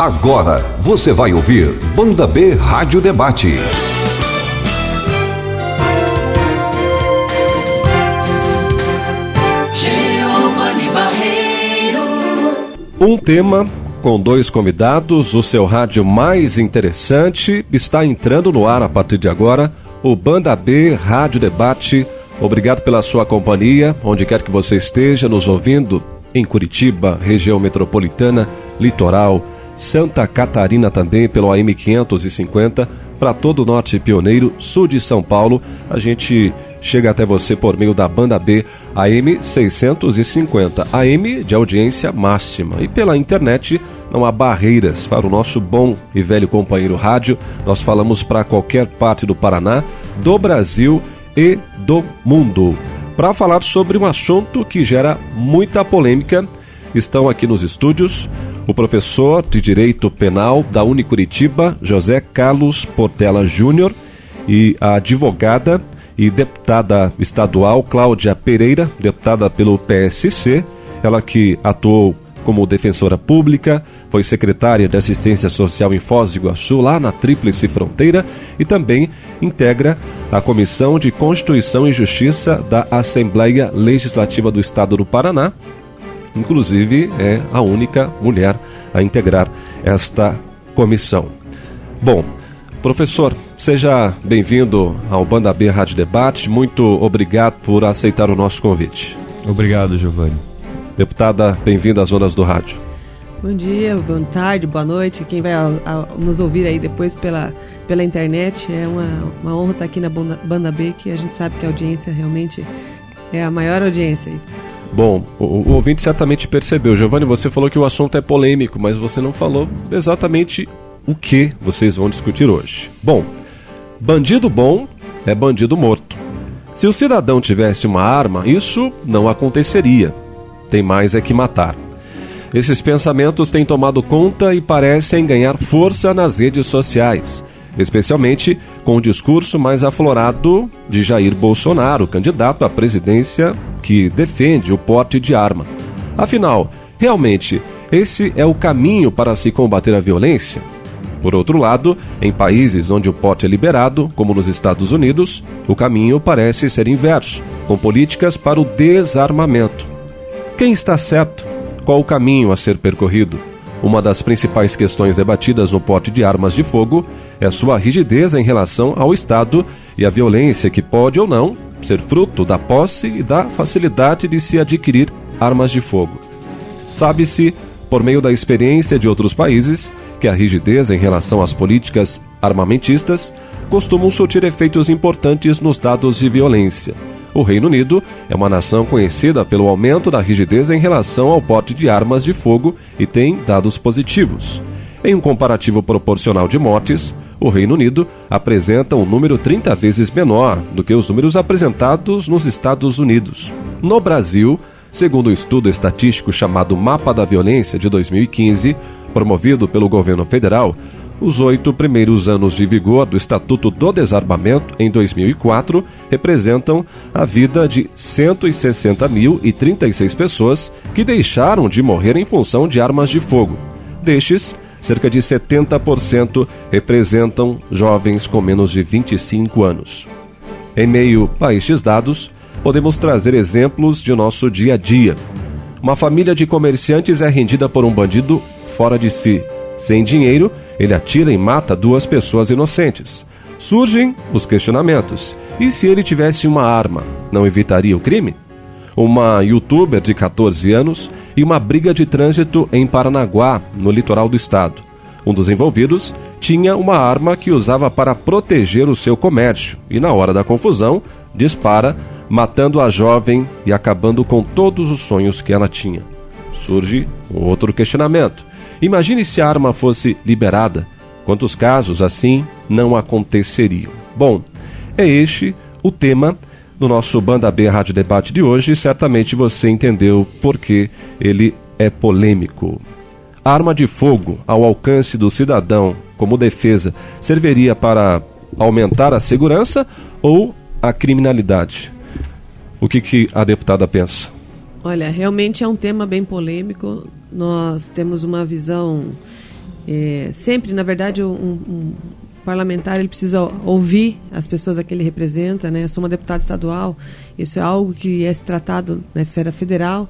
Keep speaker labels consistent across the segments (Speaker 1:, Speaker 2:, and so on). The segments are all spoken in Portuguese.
Speaker 1: Agora você vai ouvir Banda B Rádio Debate.
Speaker 2: Um tema com dois convidados, o seu rádio mais interessante está entrando no ar a partir de agora, o Banda B Rádio Debate. Obrigado pela sua companhia, onde quer que você esteja nos ouvindo, em Curitiba, região metropolitana, litoral, Santa Catarina também pelo AM 550, para todo o norte pioneiro, sul de São Paulo. A gente chega até você por meio da banda B AM 650, AM de audiência máxima. E pela internet não há barreiras para o nosso bom e velho companheiro rádio. Nós falamos para qualquer parte do Paraná, do Brasil e do mundo. Para falar sobre um assunto que gera muita polêmica, estão aqui nos estúdios o professor de Direito Penal da Unicuritiba, José Carlos Portela Júnior, e a advogada e deputada estadual Cláudia Pereira, deputada pelo PSC, ela que atuou como defensora pública, foi secretária de Assistência Social em Foz do Iguaçu, lá na Tríplice Fronteira, e também integra a Comissão de Constituição e Justiça da Assembleia Legislativa do Estado do Paraná, inclusive é a única mulher a integrar esta comissão. Bom, professor, seja bem-vindo ao Banda B Rádio Debate. Muito obrigado por aceitar o nosso convite.
Speaker 3: Obrigado, Giovanni.
Speaker 2: Deputada, bem-vinda às ondas do rádio.
Speaker 4: Bom dia, boa tarde, boa noite. Quem vai a, a, nos ouvir aí depois pela, pela internet, é uma, uma honra estar aqui na Banda B, que a gente sabe que a audiência realmente é a maior audiência aí.
Speaker 2: Bom, o, o, ouvinte certamente percebeu. Giovanni, você falou que o assunto é polêmico, mas você não falou exatamente o que vocês vão discutir hoje. Bom, bandido bom é bandido morto. Se o cidadão tivesse uma arma, isso não aconteceria. Tem mais é que matar. Esses pensamentos têm tomado conta e parecem ganhar força nas redes sociais especialmente com o discurso mais aflorado de Jair Bolsonaro, candidato à presidência que defende o porte de arma. Afinal, realmente, esse é o caminho para se combater a violência? Por outro lado, em países onde o porte é liberado, como nos Estados Unidos, o caminho parece ser inverso, com políticas para o desarmamento. Quem está certo? Qual o caminho a ser percorrido? Uma das principais questões debatidas no porte de armas de fogo é sua rigidez em relação ao Estado e a violência que pode ou não ser fruto da posse e da facilidade de se adquirir armas de fogo. Sabe-se, por meio da experiência de outros países, que a rigidez em relação às políticas armamentistas costumam surtir efeitos importantes nos dados de violência. O Reino Unido é uma nação conhecida pelo aumento da rigidez em relação ao porte de armas de fogo e tem dados positivos. Em um comparativo proporcional de mortes, o Reino Unido apresenta um número 30 vezes menor do que os números apresentados nos Estados Unidos. No Brasil, segundo o um estudo estatístico chamado Mapa da Violência de 2015, promovido pelo governo federal, os oito primeiros anos de vigor do Estatuto do Desarmamento, em 2004, representam a vida de 160.036 pessoas que deixaram de morrer em função de armas de fogo. Destes, cerca de 70% representam jovens com menos de 25 anos. Em meio a estes dados, podemos trazer exemplos de nosso dia a dia. Uma família de comerciantes é rendida por um bandido fora de si. Sem dinheiro, ele atira e mata duas pessoas inocentes. Surgem os questionamentos: e se ele tivesse uma arma, não evitaria o crime? Uma youtuber de 14 anos e uma briga de trânsito em Paranaguá, no litoral do estado. Um dos envolvidos tinha uma arma que usava para proteger o seu comércio e, na hora da confusão, dispara, matando a jovem e acabando com todos os sonhos que ela tinha. Surge outro questionamento. Imagine se a arma fosse liberada. Quantos casos assim não aconteceriam? Bom, é este o tema no nosso Banda B Rádio Debate de hoje, certamente você entendeu por que ele é polêmico. A arma de fogo ao alcance do cidadão como defesa serviria para aumentar a segurança ou a criminalidade? O que, que a deputada pensa?
Speaker 4: Olha, realmente é um tema bem polêmico. Nós temos uma visão É, sempre, na verdade, um, um, parlamentar ele precisa ouvir as pessoas a que ele representa, né? Eu sou uma deputada estadual, isso é algo que é tratado na esfera federal,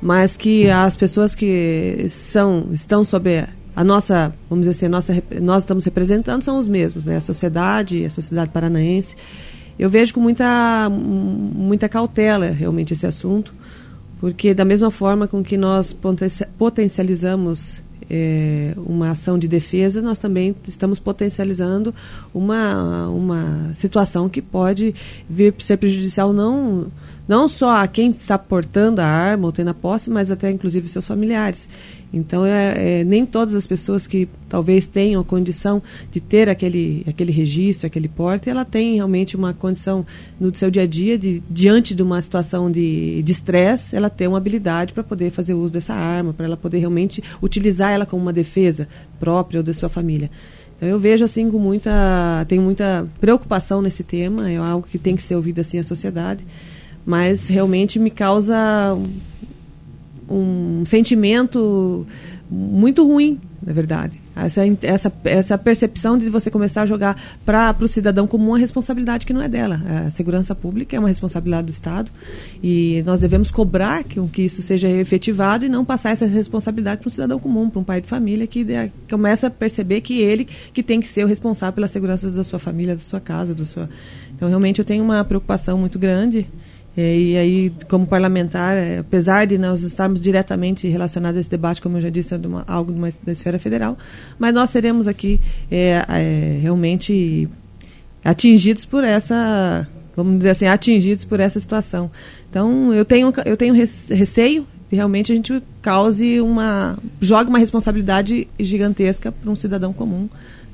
Speaker 4: mas que as pessoas que são estão sob a nossa, vamos dizer assim, a nossa, nós estamos representando são os mesmos, né? A sociedade, a sociedade paranaense. Eu vejo com muita, muita cautela realmente esse assunto, porque da mesma forma com que nós potencializamos é, uma ação de defesa, nós também estamos potencializando uma, uma situação que pode vir ser prejudicial não, não só a quem está portando a arma ou tendo a posse, mas até inclusive seus familiares. Então, é, é, nem todas as pessoas que talvez tenham a condição de ter aquele, aquele registro, aquele porte, ela tem realmente uma condição no seu dia a dia, de, diante de uma situação de estresse, ela ter uma habilidade para poder fazer uso dessa arma, para ela poder realmente utilizar ela como uma defesa própria ou da sua família. Então, eu vejo assim com muita, tenho muita preocupação nesse tema, é algo que tem que ser ouvido assim a sociedade, mas realmente me causa um sentimento muito ruim, na verdade. Essa, essa, essa percepção de você começar a jogar para o cidadão como uma responsabilidade que não é dela. A segurança pública é uma responsabilidade do Estado e nós devemos cobrar que, que isso seja efetivado e não passar essa responsabilidade para um cidadão comum, para um pai de família que de, começa a perceber que ele que tem que ser o responsável pela segurança da sua família, da sua casa, do sua... Então, realmente, eu tenho uma preocupação muito grande e aí, como parlamentar, é, apesar de nós estarmos diretamente relacionados a esse debate, como eu já disse, é uma, algo uma, da esfera federal, mas nós seremos aqui é, é, realmente atingidos por essa, vamos dizer assim, atingidos por essa situação. Então, eu tenho, eu tenho receio que realmente a gente cause uma. jogue uma responsabilidade gigantesca para um cidadão comum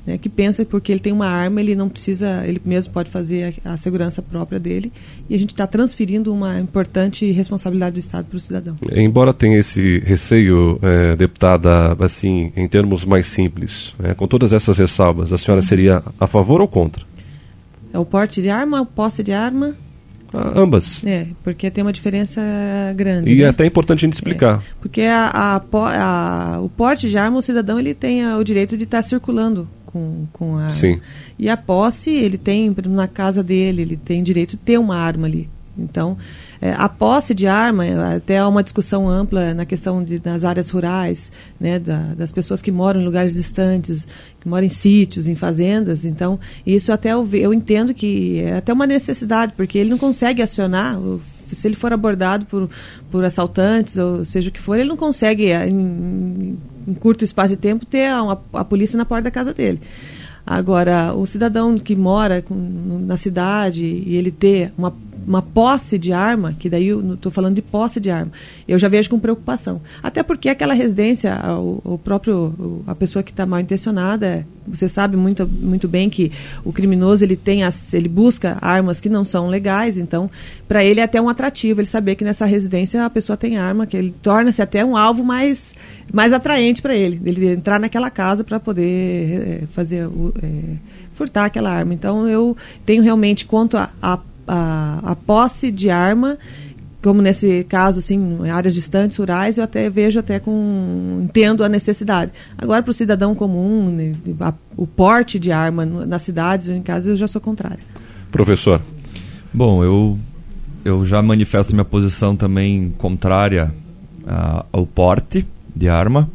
Speaker 4: né, que pensa que porque ele tem uma arma, ele não precisa, ele mesmo pode fazer a, a segurança própria dele. E a gente está transferindo uma importante responsabilidade do Estado para o cidadão.
Speaker 2: Embora tenha esse receio, é, deputada, assim, em termos mais simples, é, com todas essas ressalvas, a senhora seria a favor ou contra?
Speaker 4: É o porte de arma, o posse de arma?
Speaker 2: Ambas.
Speaker 4: É, porque tem uma diferença grande.
Speaker 2: E né? é até importante a gente explicar. É,
Speaker 4: porque a, a, a, o porte de arma, o cidadão ele tem o direito de estar tá circulando com, com a.
Speaker 2: Sim.
Speaker 4: E a posse, ele tem, na casa dele, ele tem direito de ter uma arma ali. Então, é, a posse de arma, até há uma discussão ampla na questão de, das áreas rurais, né, da, das pessoas que moram em lugares distantes, que moram em sítios, em fazendas. Então, isso até eu, eu entendo que é até uma necessidade, porque ele não consegue acionar, se ele for abordado por, por assaltantes, ou seja o que for, ele não consegue, em, em curto espaço de tempo, ter a, a polícia na porta da casa dele. Agora, o cidadão que mora com, na cidade e ele ter uma uma posse de arma, que daí eu estou falando de posse de arma, eu já vejo com preocupação. Até porque aquela residência, o, o próprio, a pessoa que está mal intencionada, você sabe muito, muito bem que o criminoso ele tem as, ele busca armas que não são legais, então para ele é até um atrativo ele saber que nessa residência a pessoa tem arma, que ele torna-se até um alvo mais, mais atraente para ele, ele entrar naquela casa para poder é, fazer é, furtar aquela arma. Então eu tenho realmente quanto a, a a, a posse de arma como nesse caso, assim, em áreas distantes, rurais, eu até vejo até com. entendo a necessidade. Agora, para o cidadão comum, né, a, o porte de arma nas cidades, em casa, eu já sou contrária.
Speaker 2: Professor.
Speaker 3: Bom, eu, eu já manifesto minha posição também contrária a, ao porte de arma.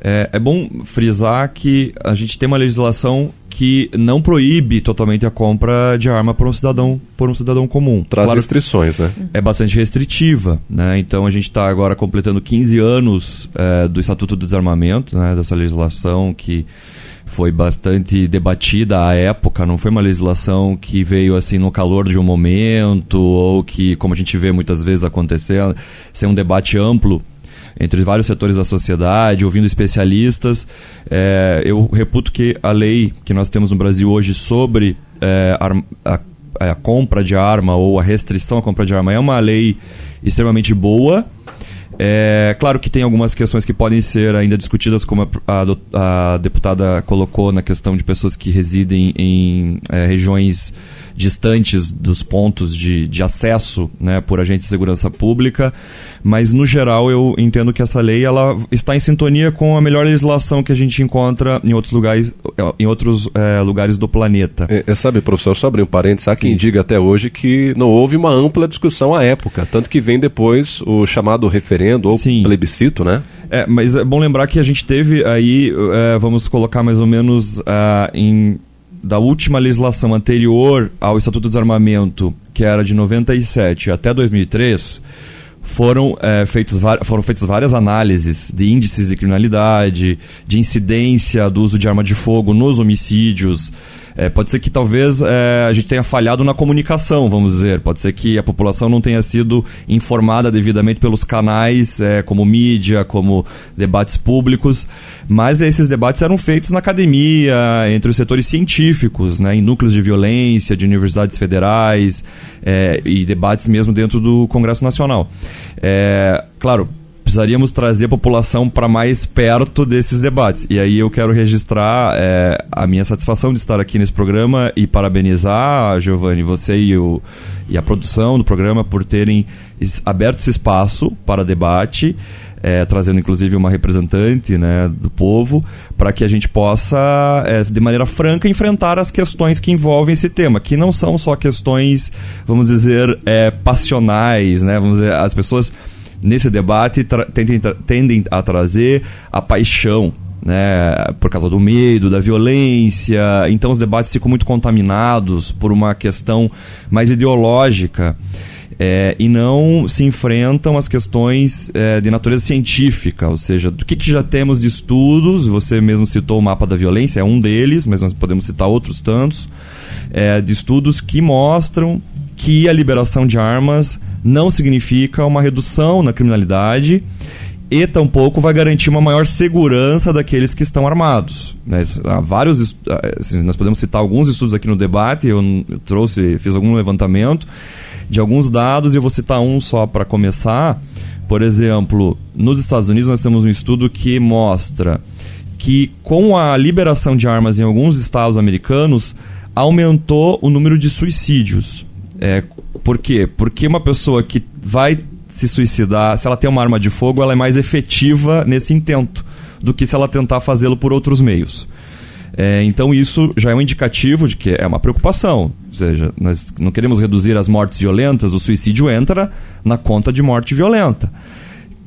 Speaker 3: É, é bom frisar que a gente tem uma legislação que não proíbe totalmente a compra de arma por um cidadão por um cidadão comum.
Speaker 2: Traz claro, restrições, né?
Speaker 3: É bastante restritiva, né? Então a gente está agora completando 15 anos é, do Estatuto do Desarmamento, né? Dessa legislação que foi bastante debatida à época, não foi uma legislação que veio assim no calor de um momento ou que, como a gente vê muitas vezes acontecer, ser um debate amplo entre vários setores da sociedade, ouvindo especialistas. É, eu reputo que a lei que nós temos no Brasil hoje sobre é, a, a, compra de arma ou a restrição à compra de arma é uma lei extremamente boa. É claro que tem algumas questões que podem ser ainda discutidas, como a, a, a deputada colocou na questão de pessoas que residem em é, regiões distantes dos pontos de, de acesso né, por agentes de segurança pública, mas no geral eu entendo que essa lei ela está em sintonia com a melhor legislação que a gente encontra em outros lugares, em outros é, lugares do planeta.
Speaker 2: É, é, sabe, professor, só abrir um parênteses, há Sim. quem diga até hoje que não houve uma ampla discussão à época, tanto que vem depois o chamado referendo ou Sim. plebiscito, né?
Speaker 3: É, mas é bom lembrar que a gente teve aí, é, vamos colocar mais ou menos uh, em da última legislação anterior ao Estatuto do Desarmamento, que era de 97 até 2003, foram, é, feitos, foram feitas várias análises de índices de criminalidade, de incidência do uso de arma de fogo nos homicídios, é, pode ser que talvez é, a gente tenha falhado na comunicação, vamos dizer. Pode ser que a população não tenha sido informada devidamente pelos canais, é, como mídia, como debates públicos. Mas esses debates eram feitos na academia, entre os setores científicos, né, em núcleos de violência, de universidades federais é, e debates mesmo dentro do Congresso Nacional. É, claro, precisaríamos trazer a população para mais perto desses debates. E aí eu quero registrar é, a minha satisfação de estar aqui nesse programa e parabenizar, Giovanni, você e, o, e a produção do programa por terem aberto esse espaço para debate. É, trazendo inclusive uma representante né, do povo, para que a gente possa, é, de maneira franca, enfrentar as questões que envolvem esse tema, que não são só questões, vamos dizer, é, passionais, né? Vamos dizer, as pessoas nesse debate tendem, tendem a trazer a paixão, né, por causa do medo, da violência. Então os debates ficam muito contaminados por uma questão mais ideológica. É, e não se enfrentam as questões é, de natureza científica, ou seja, do que, que, já temos de estudos, você mesmo citou o mapa da violência, é um deles, mas nós podemos citar outros tantos, é, de estudos que mostram que a liberação de armas não significa uma redução na criminalidade e tampouco vai garantir uma maior segurança daqueles que estão armados. Né? Há vários, assim, nós podemos citar alguns estudos aqui no debate, eu, eu trouxe, fiz algum levantamento de alguns dados e eu vou citar um só para começar. Por exemplo, nos Estados Unidos nós temos um estudo que mostra que com a liberação de armas em alguns estados americanos aumentou o número de suicídios. É, por quê? Porque uma pessoa que vai se suicidar, se ela tem uma arma de fogo, ela é mais efetiva nesse intento do que se ela tentar fazê-lo por outros meios. É, então isso já é um indicativo de que é uma preocupação. Ou seja, nós não queremos reduzir as mortes violentas, o suicídio entra na conta de morte violenta.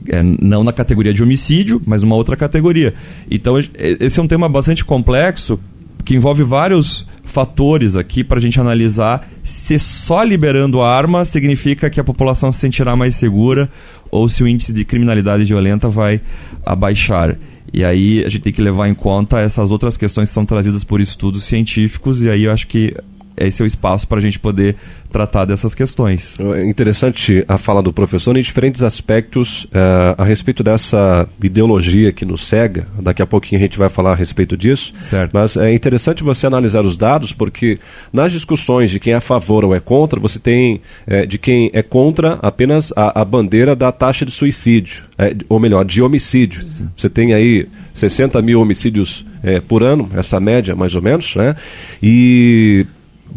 Speaker 3: É, não na categoria de homicídio, mas numa outra categoria. Então, esse é um tema bastante complexo que envolve vários fatores aqui para a gente analisar se só liberando arma significa que a população se sentirá mais segura ou se o índice de criminalidade violenta vai abaixar. E aí a gente tem que levar em conta essas outras questões que são trazidas por estudos científicos, e aí eu acho que esse é o espaço para a gente poder tratar dessas questões.
Speaker 2: É interessante a fala do professor em diferentes aspectos uh, a respeito dessa ideologia que nos cega. Daqui a pouquinho a gente vai falar a respeito disso.
Speaker 3: Certo.
Speaker 2: Mas é interessante você analisar os dados, porque nas discussões de quem é a favor ou é contra, você tem é, de quem é contra apenas a, a bandeira da taxa de suicídio, é, ou melhor, de homicídio. Sim. Você tem aí 60 mil homicídios é, por ano, essa média mais ou menos, né? E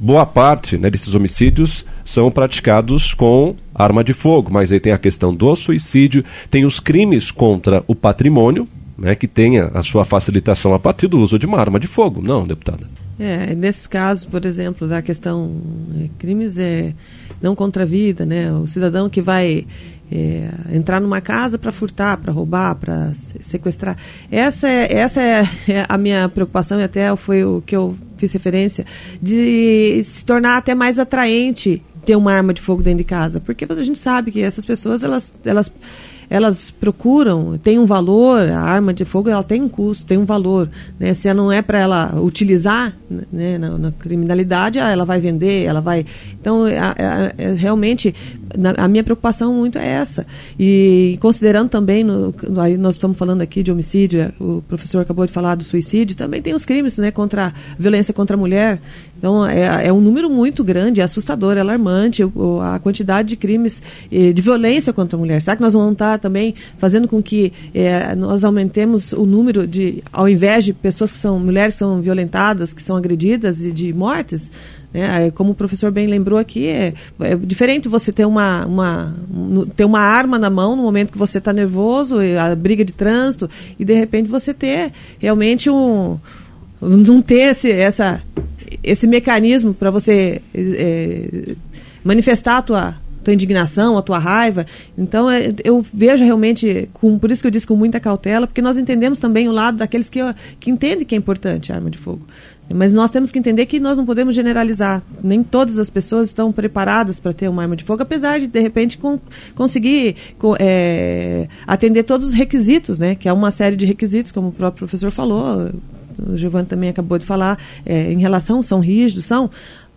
Speaker 2: boa parte né, desses homicídios são praticados com arma de fogo, mas aí tem a questão do suicídio, tem os crimes contra o patrimônio, né, que tenha a sua facilitação a partir do uso de uma arma de fogo, não, deputada?
Speaker 4: É, nesse caso, por exemplo, da questão é, crimes é não contra a vida, né? O cidadão que vai é, entrar numa casa para furtar, para roubar, para sequestrar. Essa é, essa é, é a minha preocupação e até foi o que eu fiz referência de se tornar até mais atraente ter uma arma de fogo dentro de casa, porque a gente sabe que essas pessoas elas elas elas procuram, tem um valor, a arma de fogo ela tem um custo, tem um valor. Né? Se ela não é para ela utilizar né, na, na, criminalidade, ah, ela vai vender, ela vai. Então, a, a, a, realmente, na, a minha preocupação muito é essa. E considerando também, no, aí nós estamos falando aqui de homicídio, é, o professor acabou de falar do suicídio, também tem os crimes né, contra violência contra a mulher. Então, é, é um número muito grande, é assustador, é alarmante a quantidade de crimes de violência contra a mulher. Será que nós vamos estar também fazendo com que é, nós aumentemos o número de, ao invés de pessoas que são, mulheres que são violentadas, que são agredidas e de mortes? Né? Como o professor bem lembrou aqui, é, é diferente você ter uma, uma, ter uma arma na mão no momento que você está nervoso, a briga de trânsito, e de repente você ter realmente um. não ter esse, essa, esse mecanismo para você é, manifestar a tua, tua indignação, a tua raiva. Então, é, eu vejo realmente, com, por isso que eu disse com muita cautela, porque nós entendemos também o lado daqueles que, que entendem que é importante a arma de fogo. Mas nós temos que entender que nós não podemos generalizar. Nem todas as pessoas estão preparadas para ter uma arma de fogo, apesar de, de repente, com, conseguir é, atender todos os requisitos, né? Que é uma série de requisitos, como o próprio professor falou, o Giovanni também acabou de falar, é, em relação, são rígidos, são,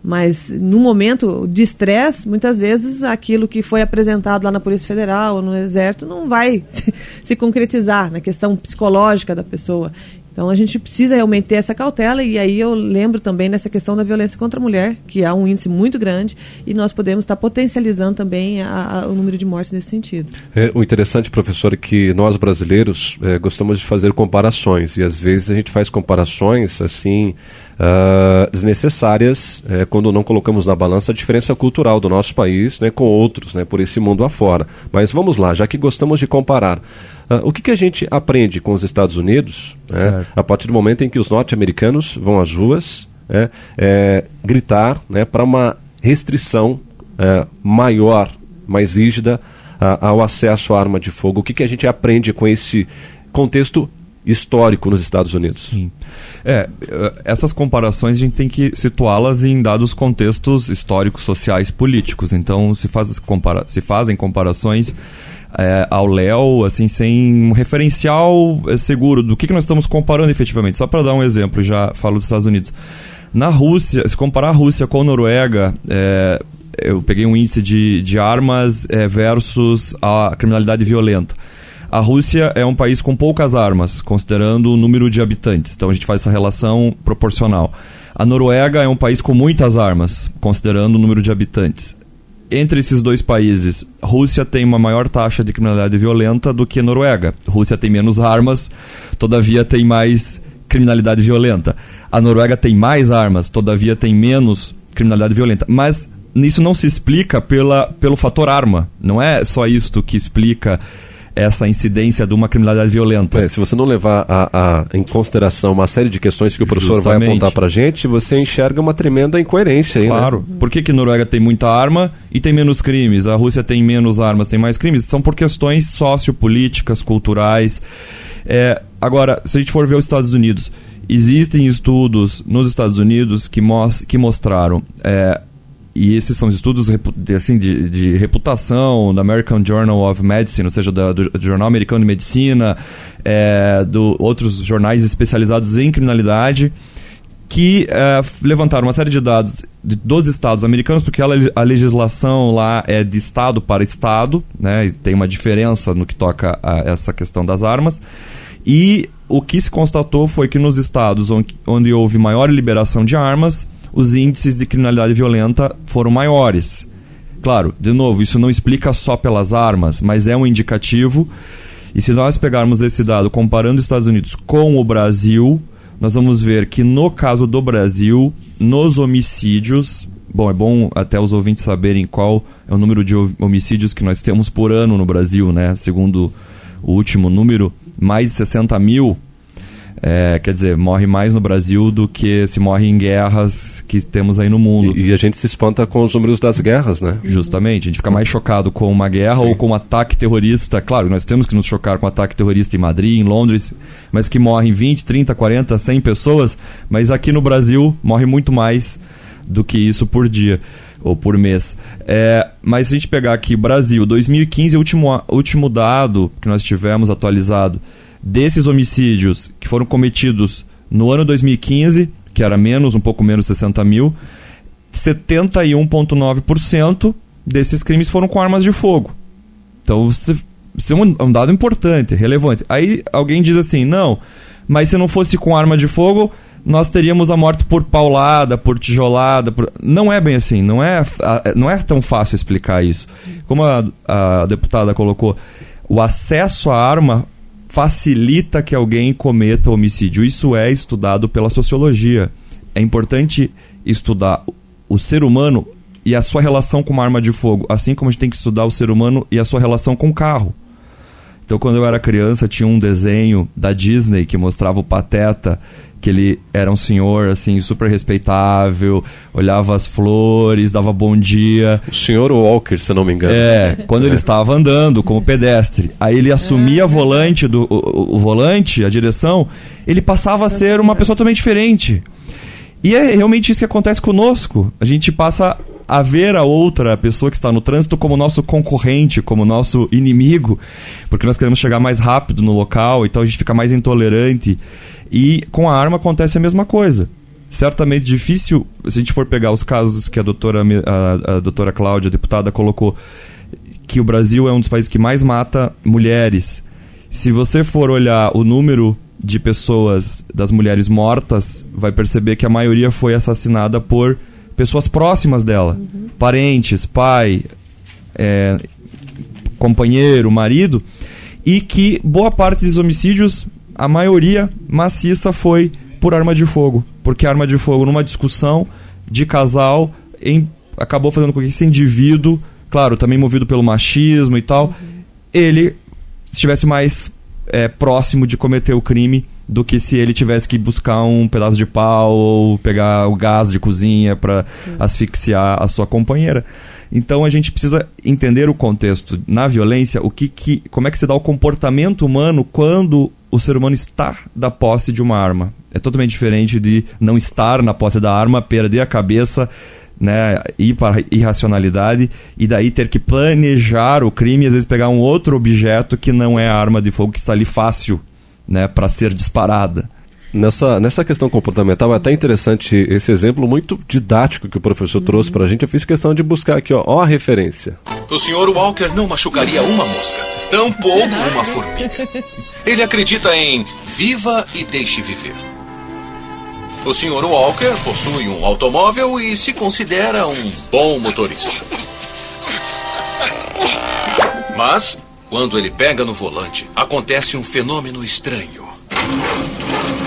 Speaker 4: mas no momento de estresse, muitas vezes aquilo que foi apresentado lá na Polícia Federal ou no Exército não vai se, se concretizar na questão psicológica da pessoa. Então a gente precisa realmente ter essa cautela e aí eu lembro também nessa questão da violência contra a mulher, que há um índice muito grande e nós podemos estar potencializando também a, a, o número de mortes nesse sentido.
Speaker 2: É, o interessante, professor, é que nós brasileiros é, gostamos de fazer comparações e às vezes a gente faz comparações assim uh, desnecessárias é, quando não colocamos na balança a diferença cultural do nosso país né, com outros, né, por esse mundo afora. Mas vamos lá, já que gostamos de comparar. Uh, o que, que a gente aprende com os Estados Unidos né, a partir do momento em que os norte-americanos vão às ruas é, é, gritar né, para uma restrição é, maior, mais rígida ao acesso à arma de fogo? O que, que a gente aprende com esse contexto histórico nos Estados Unidos?
Speaker 3: Sim. É, eh, essas comparações a gente tem que situá-las em dados contextos históricos, sociais, políticos. Então se, faz, compara se fazem comparações é, ao Léo, assim, sem um referencial é, seguro do que, que nós estamos comparando efetivamente. Só para dar um exemplo, já falo dos Estados Unidos. Na Rússia, se comparar a Rússia com a Noruega, é, eu peguei um índice de, de armas versus a criminalidade violenta. A Rússia é um país com poucas armas, considerando o número de habitantes. Então a gente faz essa relação proporcional. A Noruega é um país com muitas armas, considerando o número de habitantes. Entre esses dois países, Rússia tem uma maior taxa de criminalidade violenta do que Noruega. Rússia tem menos armas, todavia tem mais criminalidade violenta. A Noruega tem mais armas, todavia tem menos criminalidade violenta. Mas isso não se explica pela, pelo fator arma. Não é só isto que explica essa incidência de uma criminalidade violenta.
Speaker 2: É, se você não levar a, a, em consideração uma série de questões que o professor Justamente. vai apontar para gente, você enxerga uma tremenda incoerência aí,
Speaker 3: né? Claro.
Speaker 2: Né?
Speaker 3: Por que, que Noruega tem muita arma e tem menos crimes? A Rússia tem menos armas, tem mais crimes? São por questões sociopolíticas, culturais. É, agora, se a gente for ver os Estados Unidos, existem estudos nos Estados Unidos que, mos que mostraram é, e esses são estudos assim, de, de, reputação da American Journal of Medicine, ou seja, do, do Jornal Americano de Medicina, é, do outros jornais especializados em criminalidade, que é, levantaram uma série de dados de, dos estados americanos, porque a, a, legislação lá é de estado para estado, né, e tem uma diferença no que toca a essa questão das armas. E o que se constatou foi que nos estados onde, onde houve maior liberação de armas, os índices de criminalidade violenta foram maiores. Claro, de novo, isso não explica só pelas armas, mas é um indicativo. E se nós pegarmos esse dado comparando os Estados Unidos com o Brasil, nós vamos ver que no caso do Brasil, nos homicídios, bom, é bom até os ouvintes saberem qual é o número de homicídios que nós temos por ano no Brasil, né? Segundo o último número, mais de 60 mil é, quer dizer, morre mais no Brasil do que se morre em guerras que temos aí no mundo.
Speaker 2: E, e, a gente se espanta com os números das guerras, né?
Speaker 3: Justamente. A gente fica mais chocado com uma guerra Sim. ou com um ataque terrorista. Claro, nós temos que nos chocar com um ataque terrorista em Madrid, em Londres, mas que morrem 20, 30, 40, 100 pessoas. Mas aqui no Brasil morre muito mais do que isso por dia ou por mês. É, mas se a gente pegar aqui Brasil, 2015, o último, último dado que nós tivemos atualizado Desses homicídios que foram cometidos no ano 2015, que era menos, um pouco menos 60 mil, 71,9% desses crimes foram com armas de fogo. Então, isso é um dado importante, relevante. Aí alguém diz assim: não, mas se não fosse com arma de fogo, nós teríamos a morte por paulada, por tijolada. Por... Não é bem assim, não é, não é tão fácil explicar isso. Como a, a deputada colocou, o acesso à arma facilita que alguém cometa homicídio. Isso é estudado pela sociologia. É importante estudar o ser humano e a sua relação com uma arma de fogo, assim como a gente tem que estudar o ser humano e a sua relação com o carro. Então, quando eu era criança, tinha um desenho da Disney que mostrava o Pateta, que ele era um senhor, assim, super respeitável, olhava as flores, dava bom dia.
Speaker 2: O senhor Walker, se não me engano.
Speaker 3: É, quando ele estava andando como pedestre. Aí ele assumia volante do, o, o volante, a direção, ele passava a ser uma pessoa totalmente diferente. E é realmente isso que acontece conosco. A gente passa a ver a outra pessoa que está no trânsito como nosso concorrente, como nosso inimigo, porque nós queremos chegar mais rápido no local, então a gente fica mais intolerante. E com a arma acontece a mesma coisa. Certamente difícil, se a gente for pegar os casos que a doutora, a, a doutora Cláudia, a deputada, colocou, que o Brasil é um dos países que mais mata mulheres. Se você for olhar o número de pessoas, das mulheres mortas, vai perceber que a maioria foi assassinada por pessoas próximas dela, uhum. parentes, pai, é, companheiro, marido, e que boa parte dos homicídios, a maioria maciça foi por arma de fogo, porque arma de fogo numa discussão de casal em, acabou fazendo com que esse indivíduo, claro, também movido pelo machismo e tal, uhum. ele estivesse mais é, próximo de cometer o crime do que se ele tivesse que buscar um pedaço de pau ou pegar o gás de cozinha para asfixiar a sua companheira. Então a gente precisa entender o contexto na violência, o que, que como é que se dá o comportamento humano quando o ser humano está da posse de uma arma. É totalmente diferente de não estar na posse da arma, perder a cabeça, né, ir para irracionalidade e daí ter que planejar o crime às vezes pegar um outro objeto que não é a arma de fogo que está ali fácil né, para ser disparada.
Speaker 2: Nessa, nessa questão comportamental é até interessante esse exemplo muito didático que o professor uhum. trouxe para a gente. Eu fiz questão de buscar aqui, ó, ó a referência.
Speaker 5: O senhor Walker não machucaria uma mosca, tampouco uma formiga. Ele acredita em viva e deixe viver. O senhor Walker possui um automóvel e se considera um bom motorista. Mas quando ele pega no volante, acontece um fenômeno estranho.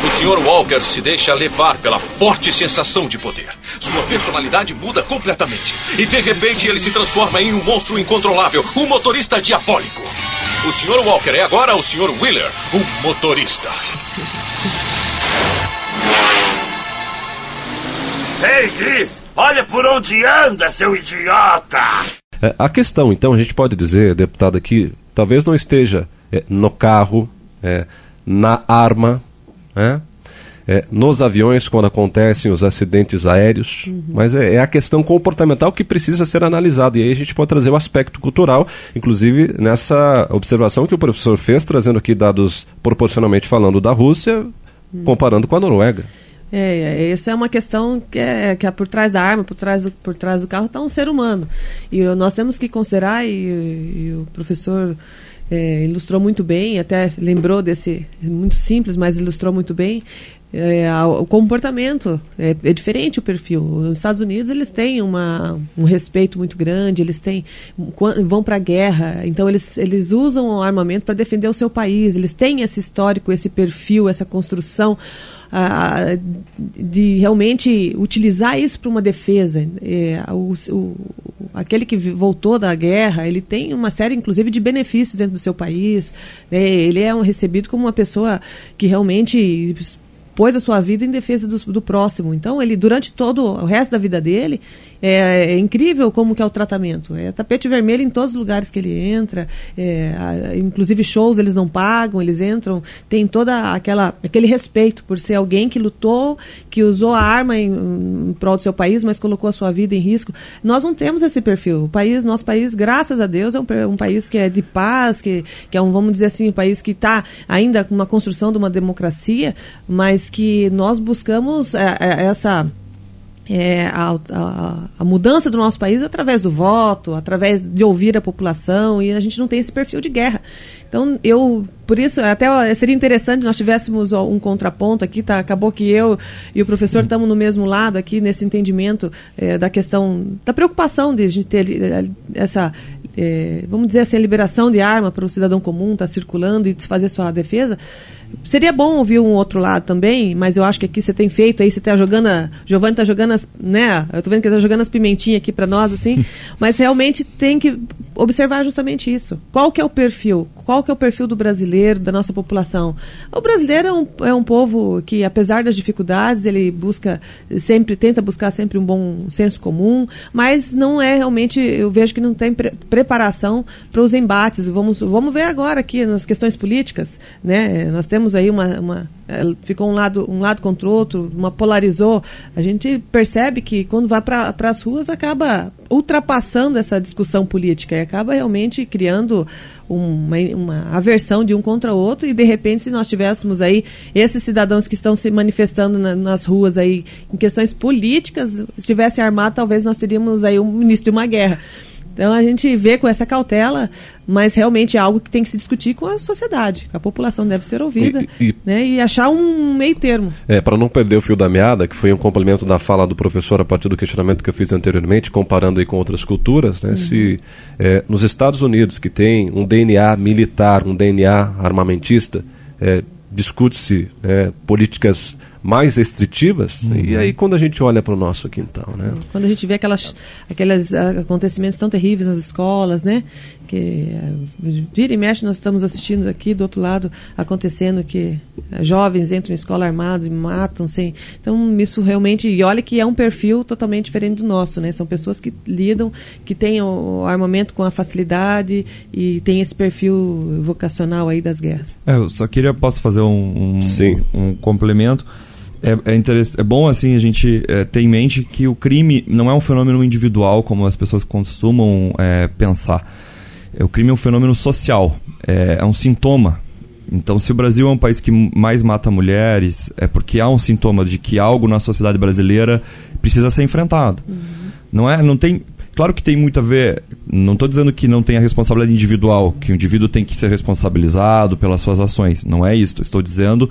Speaker 5: O Sr. Walker se deixa levar pela forte sensação de poder. Sua personalidade muda completamente. E de repente ele se transforma em um monstro incontrolável, um motorista diabólico. O Sr. Walker é agora o Sr. Wheeler, um motorista.
Speaker 6: Ei, Griff! Olha por onde anda, seu idiota!
Speaker 2: É, a questão, então, a gente pode dizer, deputado, aqui, talvez não esteja é, no carro, é, na arma, né? é, nos aviões quando acontecem os acidentes aéreos, uhum. mas é, é, a questão comportamental que precisa ser analisada. E aí a gente pode trazer o aspecto cultural, inclusive nessa observação que o professor fez, trazendo aqui dados proporcionalmente falando da Rússia, uhum. comparando com a Noruega.
Speaker 4: É, é, essa é uma questão que é, que é por trás da arma, por trás do, por trás do carro, está um ser humano. E nós temos que considerar, e, e o professor é, ilustrou muito bem, até lembrou desse, muito simples, mas ilustrou muito bem, é, o comportamento é, é, diferente o perfil. Nos Estados Unidos eles têm uma, um respeito muito grande, eles têm vão para a guerra, então eles, eles usam o armamento para defender o seu país. Eles têm esse histórico, esse perfil, essa construção de realmente utilizar isso para uma defesa. É, o, o, aquele que voltou da guerra, ele tem uma série, inclusive, de benefícios dentro do seu país. Né? Ele é um, recebido como uma pessoa que realmente pôs a sua vida em defesa do, do próximo. Então, ele, durante todo o resto da vida dele, é, é, incrível como que é o tratamento. É tapete vermelho em todos os lugares que ele entra, é, a, inclusive shows eles não pagam, eles entram, tem toda aquela aquele respeito por ser alguém que lutou, que usou a arma em, em prol do seu país, mas colocou a sua vida em risco. Nós não temos esse perfil. O país, nosso país, graças a Deus, é um, um país que é de paz, que, que é um, vamos dizer assim, um país que está ainda com uma construção de uma democracia, mas que nós buscamos é, é, essa é, a, a, a, mudança do nosso país através do voto, através de ouvir a população, e a gente não tem esse perfil de guerra. Então, eu, por isso, até seria interessante nós tivéssemos um contraponto aqui, tá? Acabou que eu e o professor estamos no mesmo lado aqui, nesse entendimento é, da questão, da preocupação de a gente ter é, essa, é, vamos dizer assim, a liberação de arma para o cidadão comum estar tá circulando e fazer sua defesa seria bom ouvir um outro lado também, mas eu acho que aqui você tem feito aí, você tá jogando, a, Giovanni tá jogando as, né? Eu tô vendo que ele tá jogando as pimentinhas aqui para nós assim, mas realmente tem que observar justamente isso. Qual que é o perfil? Qual que é o perfil do brasileiro, da nossa população? O brasileiro é um, é um povo que, apesar das dificuldades, ele busca sempre, tenta buscar sempre um bom senso comum, mas não é realmente, eu vejo que não tem pre preparação para os embates. Vamos, vamos ver agora aqui nas questões políticas, né? Nós temos aí uma, uma ficou um lado, um lado contra o outro, uma polarizou. A gente percebe que quando vai para as ruas acaba ultrapassando essa discussão política e acaba realmente criando uma, uma aversão de um contra o outro e de repente se nós tivéssemos aí esses cidadãos que estão se manifestando na, nas ruas aí em questões políticas, estivesse armado, talvez nós teríamos aí um ministro de uma guerra. Então a gente vê com essa cautela, mas realmente é algo que tem que se discutir com a sociedade. A população deve ser ouvida e, e, né, e achar um meio termo.
Speaker 2: É, para não perder o fio da meada, que foi um complemento da fala do professor a partir do questionamento que eu fiz anteriormente, comparando aí com outras culturas, né, uhum. se é, nos Estados Unidos, que tem um DNA militar, um DNA armamentista, é, discute-se é, políticas mais restritivas. Uhum. E aí quando a gente olha para o nosso quintal, né?
Speaker 4: Quando a gente vê aquelas, aqueles acontecimentos tão terríveis nas escolas, né? Que eh, vira e mexe nós estamos assistindo aqui do outro lado acontecendo que eh, jovens entram em escola armados e matam sem. Então isso realmente e olha que é um perfil totalmente diferente do nosso, né? São pessoas que lidam, que têm o armamento com a facilidade e tem esse perfil vocacional aí das guerras.
Speaker 3: É, eu só queria posso fazer um, um, Sim. um complemento é, é, é, bom assim a gente é, ter em mente que o crime não é um fenômeno individual como as pessoas costumam é, pensar. É, o crime é um fenômeno social, é, é, um sintoma. Então, se o Brasil é um país que mais mata mulheres, é porque há um sintoma de que algo na sociedade brasileira precisa ser enfrentado. Uhum. Não é, não tem. Claro que tem muito a ver. Não estou dizendo que não tem a responsabilidade individual, que o indivíduo tem que ser responsabilizado pelas suas ações. Não é isso. Estou dizendo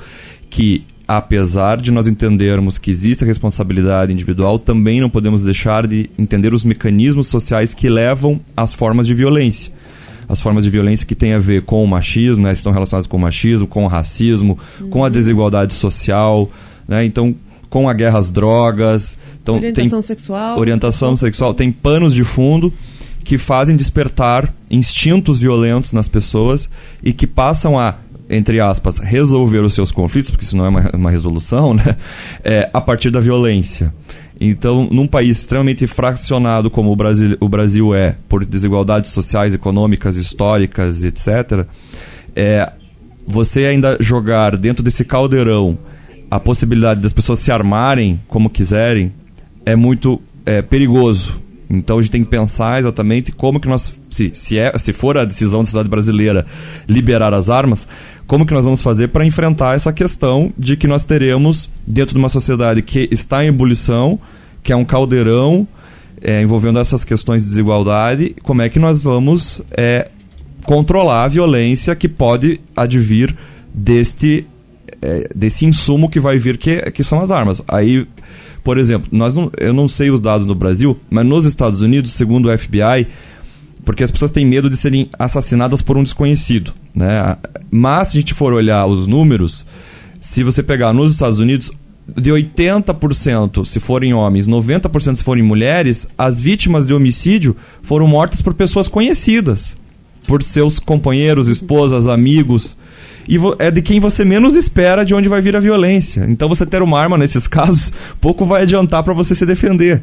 Speaker 3: que apesar de nós entendermos que existe a responsabilidade individual, também não podemos deixar de entender os mecanismos sociais que levam às formas de violência. As formas de violência que têm a ver com o machismo, né, estão relacionadas com o machismo, com o racismo, uhum. com a desigualdade social, né, então com a guerra às drogas. Então,
Speaker 4: orientação tem sexual.
Speaker 3: Orientação sexual. Tem panos de fundo que fazem despertar instintos violentos nas pessoas e que passam a entre aspas, resolver os seus conflitos, porque isso não é uma, uma resolução, né? É, a partir da violência. Então, num país extremamente fracionado como o Brasil, o Brasil é, por desigualdades sociais, econômicas, históricas, etc., é, você ainda jogar dentro desse caldeirão a possibilidade das pessoas se armarem como quiserem é muito é, perigoso. Então a gente tem que pensar exatamente como que nós, se, se, é, se for a decisão da sociedade brasileira liberar as armas, como que nós vamos fazer para enfrentar essa questão de que nós teremos, dentro de uma sociedade que está em ebulição, que é um caldeirão é, envolvendo essas questões de desigualdade, como é que nós vamos é, controlar a violência que pode advir deste, é, desse insumo que vai vir, que, que são as armas. Aí por exemplo, nós não, eu não sei os dados no Brasil, mas nos Estados Unidos, segundo o FBI, porque as pessoas têm medo de serem assassinadas por um desconhecido. Né? Mas se a gente for olhar os números, se você pegar nos Estados Unidos, de 80% se forem homens, 90% se forem mulheres, as vítimas de homicídio foram mortas por pessoas conhecidas, por seus companheiros, esposas, amigos e é de quem você menos espera de onde vai vir a violência. Então você ter uma arma nesses casos pouco vai adiantar para você se defender.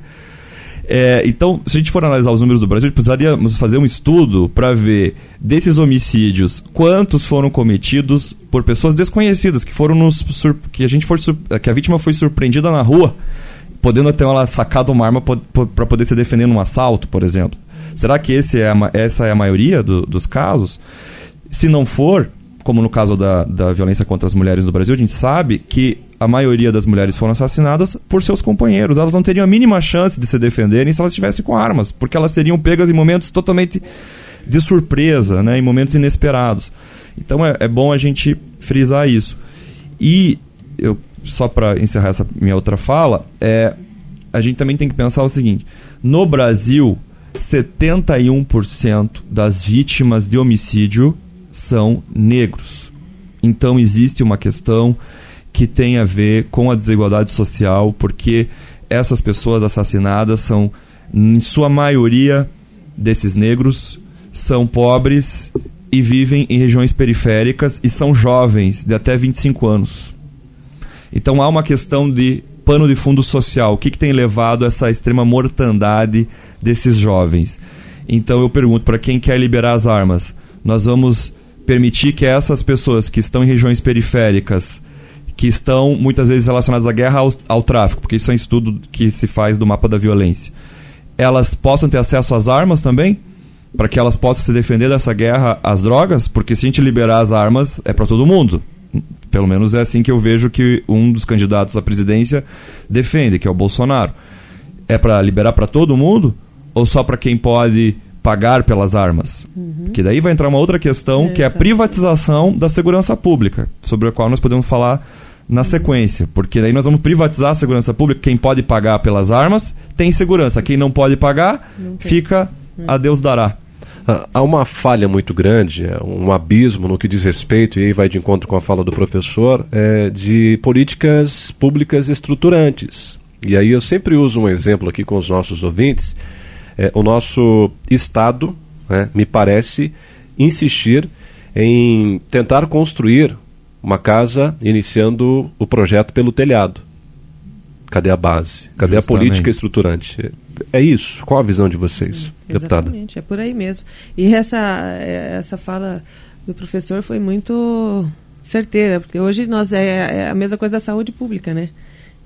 Speaker 3: É, então, se a gente for analisar os números do Brasil, precisaríamos fazer um estudo para ver desses homicídios quantos foram cometidos por pessoas desconhecidas que foram nos que a gente for que a vítima foi surpreendida na rua, podendo até ela sacado uma arma para poder se defender num assalto, por exemplo. Será que esse é a, essa é a maioria do, dos casos? Se não for, como no caso da, da violência contra as mulheres no Brasil, a gente sabe que a maioria das mulheres foram assassinadas por seus companheiros. Elas não teriam a mínima chance de se defenderem se elas estivessem com armas, porque elas seriam pegas em momentos totalmente de surpresa, né, em momentos inesperados. Então é, é bom a gente frisar isso. E eu só para encerrar essa minha outra fala, é a gente também tem que pensar o seguinte: no Brasil, 71% das vítimas de homicídio são negros. então existe uma questão que tem a ver com a desigualdade social, porque essas pessoas assassinadas são, em sua maioria, desses negros, são pobres e vivem em regiões periféricas e são jovens, de até 25 anos. Então há uma questão de pano de fundo social. O que, que tem levado a essa extrema mortandade desses jovens? Então eu pergunto para quem quer liberar as armas: nós vamos permitir que essas pessoas que estão em regiões periféricas, que estão muitas vezes relacionadas à guerra ao, ao tráfico, porque isso é um estudo que se faz do mapa da violência, elas possam ter acesso às armas também? para que elas possam se defender dessa guerra às drogas, porque se a gente liberar as armas é para todo mundo. Pelo menos é assim que eu vejo que um dos candidatos à presidência defende, que é o Bolsonaro. É para liberar para todo mundo ou só para quem pode pagar pelas armas? Uhum. Que daí vai entrar uma outra questão, é, que é a privatização da segurança pública, sobre a qual nós podemos falar na uhum. sequência, porque daí nós vamos privatizar a segurança pública. Quem pode pagar pelas armas tem segurança, quem não pode pagar fica a Deus dará.
Speaker 2: Ah, há uma falha muito grande, é, um abismo no que diz respeito, e aí vai de encontro com a fala do professor, é, de políticas públicas estruturantes. E aí eu sempre uso um exemplo aqui com os nossos ouvintes. É, o nosso Estado, né, me parece, insistir em tentar construir uma casa iniciando o projeto pelo telhado. Cadê a base? Cadê Justamente. a política estruturante? É isso. Qual a visão de vocês,
Speaker 4: é, deputada? Exatamente, é por aí mesmo. E essa, essa fala do professor foi muito certeira, porque hoje nós é, é a mesma coisa da saúde pública, né?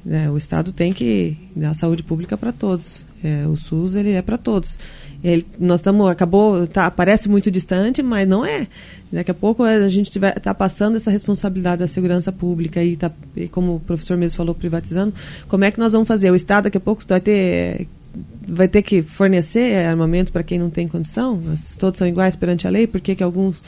Speaker 4: É, o Estado tem que dar saúde pública para todos. É, o SUS ele é para todos. Ele, nós estamos acabou tá, parece muito distante, mas não é. Daqui a pouco a gente está passando essa responsabilidade da segurança pública e, tá, e como o professor mesmo falou, privatizando. Como é que nós vamos fazer? O Estado daqui a pouco vai ter vai ter que fornecer armamento para quem não tem condição? Todos são iguais perante a lei, por que, que alguns,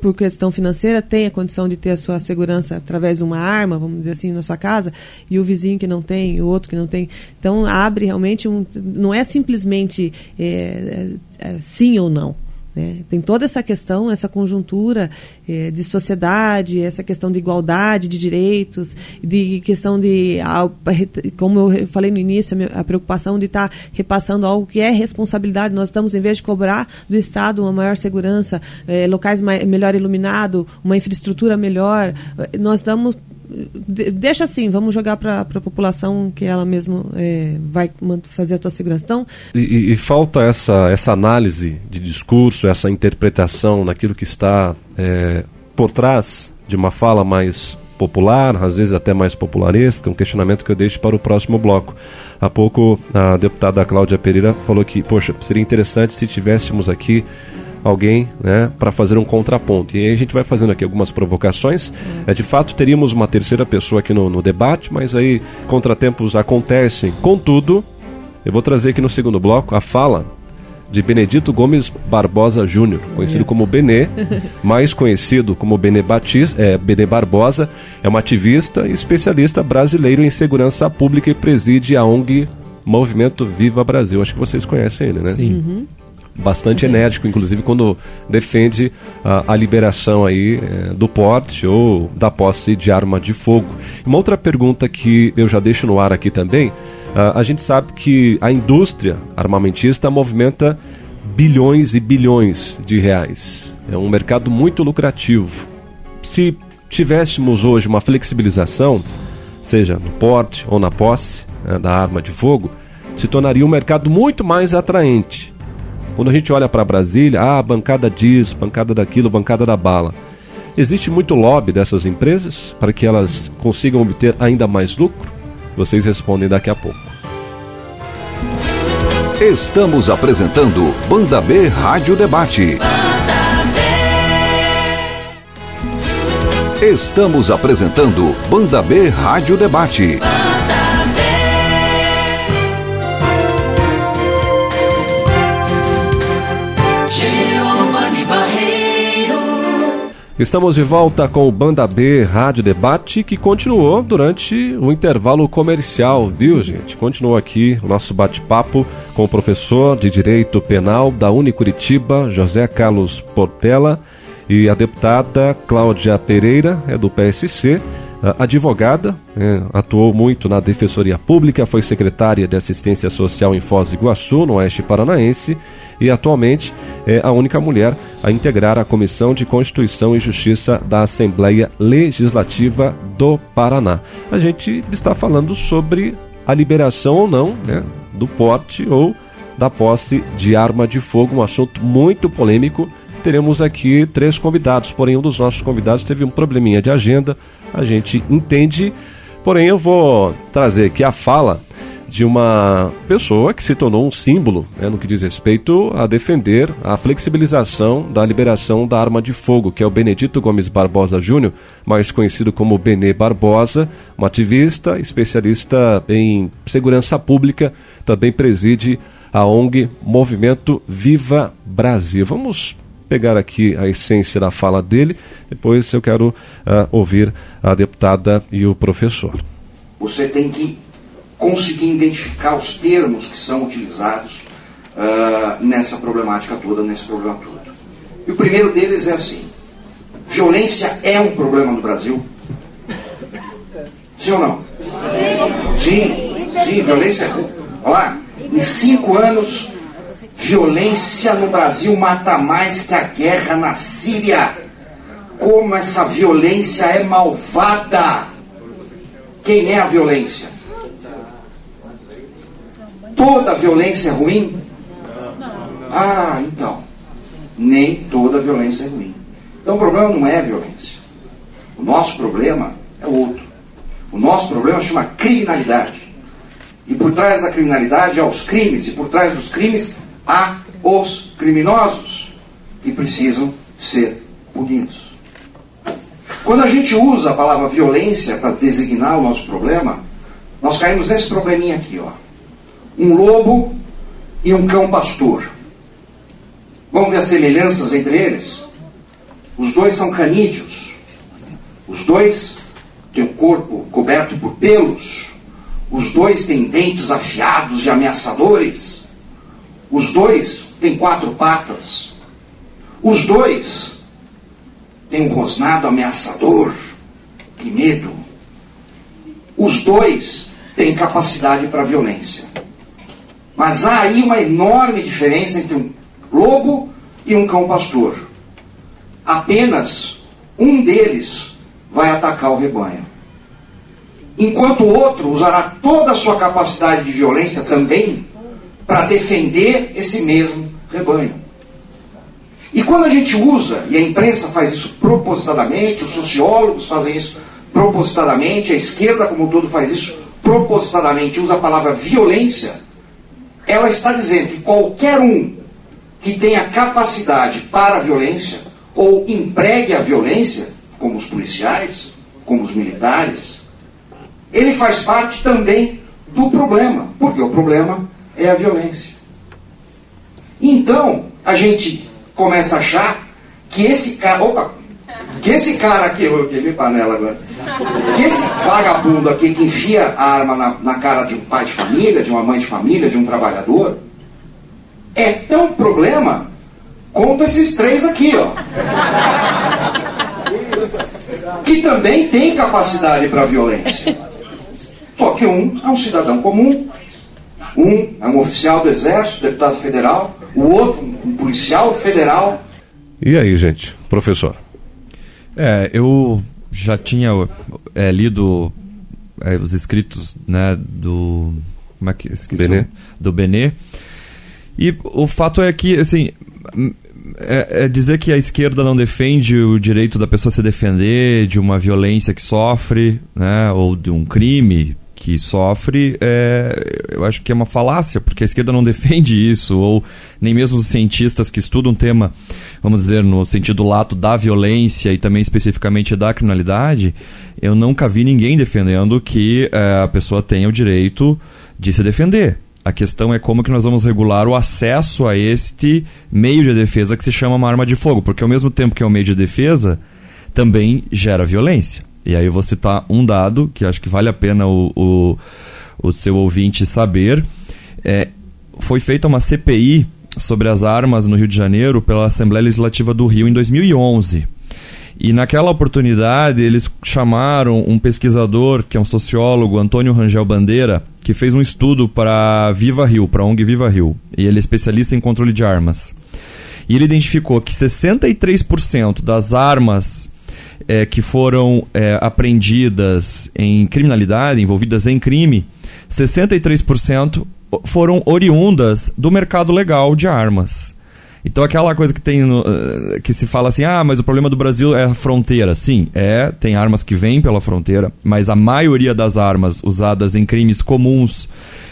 Speaker 4: por questão financeira, têm a condição de ter a sua segurança através de uma arma, vamos dizer assim, na sua casa, e o vizinho que não tem, o outro que não tem? Então, abre realmente um. Não é simplesmente é, é, sim ou não. Né? Tem toda essa questão, essa conjuntura eh, de sociedade, essa questão de igualdade de direitos, de questão de, como eu falei no início, a, preocupação de estar tá repassando algo que é responsabilidade. Nós estamos, em vez de cobrar do Estado uma maior segurança, eh, locais mais, melhor iluminados, uma infraestrutura melhor, eh, nós estamos deixa assim, vamos jogar para a população que ela mesmo é, vai fazer a tua segurança. Então,
Speaker 2: e, e, falta essa, essa análise de discurso, essa interpretação daquilo que está é, por trás de uma fala mais popular, às vezes até mais popularesca, um questionamento que eu deixo para o próximo bloco. Há pouco a deputada Cláudia Pereira falou que, poxa, seria interessante se tivéssemos aqui alguém né, para fazer um contraponto. E aí a gente vai fazendo aqui algumas provocações. É, de fato, teríamos uma terceira pessoa aqui no, no debate, mas aí contratempos acontecem. Contudo, eu vou trazer aqui no segundo bloco a fala de Benedito Gomes Barbosa Júnior, conhecido como Benê, mais conhecido como Benê, Batista, é, Benê Barbosa, é um ativista e especialista brasileiro em segurança pública e preside a ONG Movimento Viva Brasil. Acho que vocês conhecem ele, né?
Speaker 3: Sim. Uhum
Speaker 2: bastante enérgico, inclusive quando defende a, a liberação aí é, do porte ou da posse de arma de fogo. Uma outra pergunta que eu já deixo no ar aqui também, a gente sabe que a indústria armamentista movimenta bilhões e bilhões de reais. É um mercado muito lucrativo. Se tivéssemos hoje uma flexibilização, seja no porte ou na posse né, da arma de fogo, se tornaria um mercado muito mais atraente quando a gente olha para Brasília, ah, bancada disso, bancada daquilo, bancada da bala. Existe muito lobby dessas empresas para que elas consigam obter ainda mais lucro? Vocês respondem daqui a pouco.
Speaker 1: Estamos apresentando Banda B Rádio Debate. Estamos apresentando Banda B Rádio Debate.
Speaker 2: Estamos de volta com o Banda B Rádio Debate, que continuou durante o intervalo comercial, viu, gente? Continuou aqui o nosso bate-papo com o professor de Direito Penal da Unicuritiba, José Carlos Portela, E a deputada Cláudia Pereira, é do PSC, advogada, é, atuou muito na Defensoria Pública, foi secretária de Assistência Social em Foz do Iguaçu, no Oeste Paranaense, e atualmente é a única mulher a integrar a Comissão de Constituição e Justiça da Assembleia Legislativa do Paraná. A gente está falando sobre a liberação ou não né, do porte ou da posse de arma de fogo, um assunto muito polêmico. Teremos aqui três convidados, porém um dos nossos convidados teve um probleminha de agenda, a gente entende. Porém, eu vou trazer aqui a fala de uma pessoa que se tornou um símbolo né, no que diz respeito a defender a flexibilização da liberação da arma de fogo, que é o Benedito Gomes Barbosa Júnior, mais conhecido como Benê Barbosa, um ativista, especialista em segurança pública, também preside a ONG Movimento Viva Brasil. Vamos pegar aqui a essência da fala dele, depois eu quero uh, ouvir a deputada e o professor.
Speaker 7: Você tem que conseguir identificar os termos que são utilizados uh, nessa problemática toda, nesse problema todo. E o primeiro deles é assim: violência é um problema no Brasil? Sim ou não? Sim, sim, violência é. Olha lá, em cinco anos, violência no Brasil mata mais que a guerra na Síria. Como essa violência é malvada! Quem é a violência? Toda violência é ruim? Ah, então. Nem toda violência é ruim. Então o problema não é a violência. O nosso problema é outro. O nosso problema chama criminalidade. E por trás da criminalidade há os crimes, e por trás dos crimes há os criminosos que precisam ser punidos. Quando a gente usa a palavra violência para designar o nosso problema, nós caímos nesse probleminha aqui, ó. Um lobo e um cão pastor. Vamos ver as semelhanças entre eles? Os dois são canídeos. Os dois têm o corpo coberto por pelos. Os dois têm dentes afiados e ameaçadores. Os dois têm quatro patas. Os dois têm um rosnado ameaçador. Que medo. Os dois têm capacidade para violência. Mas há aí uma enorme diferença entre um lobo e um cão pastor. Apenas um deles vai atacar o rebanho enquanto o outro usará toda a sua capacidade de violência também para defender esse mesmo rebanho. E quando a gente usa, e a imprensa faz isso propositadamente, os sociólogos fazem isso propositadamente, a esquerda como um todo faz isso propositadamente, usa a palavra violência, ela está dizendo que qualquer um que tenha capacidade para a violência, ou empregue a violência, como os policiais, como os militares, ele faz parte também do problema, porque o problema é a violência. Então, a gente começa a achar que esse cara. Opa! Que esse cara aqui, eu queimei panela agora. Que esse vagabundo aqui que enfia a arma na, na cara de um pai de família, de uma mãe de família, de um trabalhador, é tão problema quanto esses três aqui, ó. Que também tem capacidade para violência. Só que um é um cidadão comum, um é um oficial do Exército, deputado federal, o outro um policial federal.
Speaker 2: E aí, gente, professor?
Speaker 3: É, eu já tinha é, lido é, os escritos né, do. Como é que esqueci?
Speaker 2: Benê.
Speaker 3: Do Benê. E o fato é que, assim, é, é, dizer que a esquerda não defende o direito da pessoa se defender de uma violência que sofre, né, ou de um crime, que sofre, é, eu acho que é uma falácia, porque a esquerda não defende isso, ou nem mesmo os cientistas que estudam o tema, vamos dizer, no sentido lato da violência e também especificamente da criminalidade, eu nunca vi ninguém defendendo que é, a pessoa tenha o direito de se defender. A questão é como que nós vamos regular o acesso a este meio de defesa que se chama uma arma de fogo, porque ao mesmo tempo que é um meio de defesa, também gera violência. E aí eu vou citar um dado que acho que vale a pena o, o, o seu ouvinte saber. É, foi feita uma CPI sobre as armas no Rio de Janeiro pela Assembleia Legislativa do Rio em 2011. E naquela oportunidade eles chamaram um pesquisador, que é um sociólogo, Antônio Rangel Bandeira, que fez um estudo para Viva Rio, para a ONG Viva Rio. E ele é especialista em controle de armas. E ele identificou que 63% das armas é, que foram é, apreendidas em criminalidade, envolvidas em crime, 63% foram oriundas do mercado legal de armas. Então aquela coisa que tem no, uh, que se fala assim, ah, mas o problema do Brasil é a fronteira. Sim, é, tem armas que vêm pela fronteira, mas a maioria das armas usadas em crimes comuns,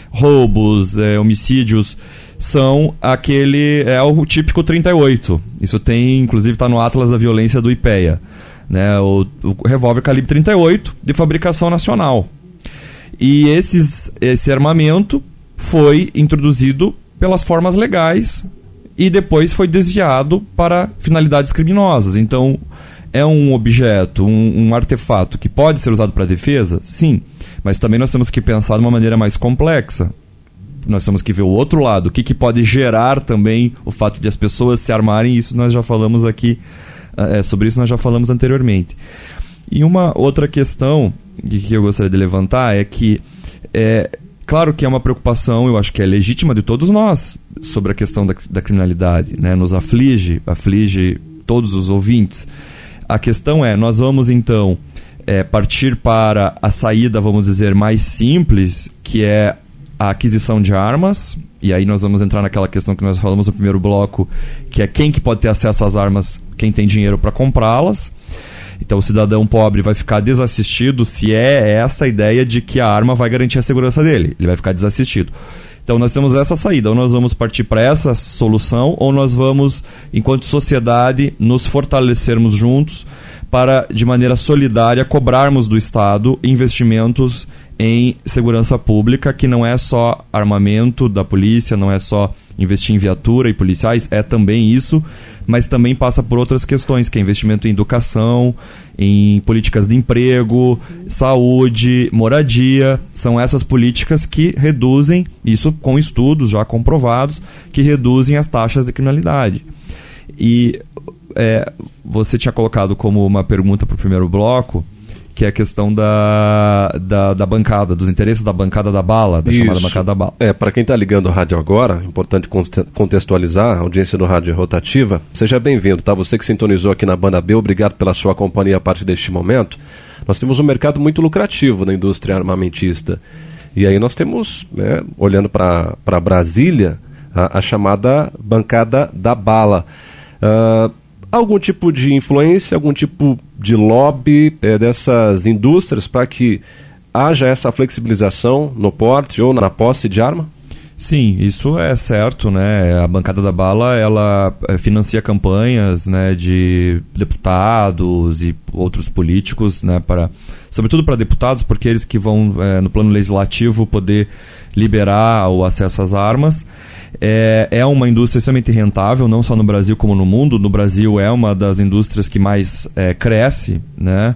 Speaker 3: roubos, é, homicídios, são aquele é o típico 38. Isso tem, inclusive, está no Atlas da Violência do IPEA, né? O, o revólver calibre 38 de fabricação nacional. E esses, esse armamento foi introduzido pelas formas legais e depois foi desviado para finalidades criminosas. Então, é um objeto, um, um artefato que pode ser usado para defesa? Sim. Mas também nós temos que pensar de uma maneira mais complexa. Nós temos que ver o outro lado, o que, que pode gerar também o fato de as pessoas se armarem, isso nós já falamos aqui, é, sobre isso nós já falamos anteriormente. E uma outra questão que eu gostaria de levantar é que é, Claro que é uma preocupação, eu acho que é legítima de todos nós sobre a questão da, da criminalidade, né? Nos aflige, aflige todos os ouvintes. A questão é, nós vamos então é, partir para a saída, vamos dizer, mais simples, que é a aquisição de armas. E aí nós vamos entrar naquela questão que nós falamos no primeiro bloco, que é quem que pode ter acesso às armas, quem tem dinheiro para comprá-las. Então o cidadão pobre vai ficar desassistido se é essa a ideia de que a arma vai garantir a segurança dele. Ele vai ficar desassistido. Então nós temos essa saída, ou nós vamos partir para essa solução, ou nós vamos, enquanto sociedade, nos fortalecermos juntos para, de maneira solidária, cobrarmos do Estado investimentos em segurança pública, que não é só armamento da polícia, não é só investir em viatura e policiais, é também isso, mas também passa por outras questões, que é investimento em educação, em políticas de emprego, saúde, moradia. São essas políticas que reduzem, isso com estudos já comprovados, que reduzem as taxas de criminalidade. E é, você tinha colocado como uma pergunta para o primeiro bloco que é a questão da, da, da, bancada, dos interesses da bancada da bala, da Isso. chamada bancada da bala.
Speaker 2: É, para quem está ligando o rádio agora, importante contextualizar, a audiência do rádio rotativa, seja bem-vindo, tá? Você que sintonizou aqui na Banda B, obrigado pela sua companhia a partir deste momento. Nós temos um mercado muito lucrativo na indústria armamentista. E aí nós temos, né, olhando para Brasília, a, a, chamada bancada da bala. Uh, algum tipo de influência, algum tipo de lobby é, dessas indústrias para que haja essa flexibilização no porte ou na posse de arma?
Speaker 3: Sim, isso é certo, né? A bancada da bala ela é, financia campanhas, né, de deputados e outros políticos, né, para sobretudo para deputados, porque eles que vão é, no plano legislativo poder liberar o acesso às armas. É, é uma indústria extremamente rentável, não só no Brasil como no mundo. No Brasil é uma das indústrias que mais é, cresce. Né?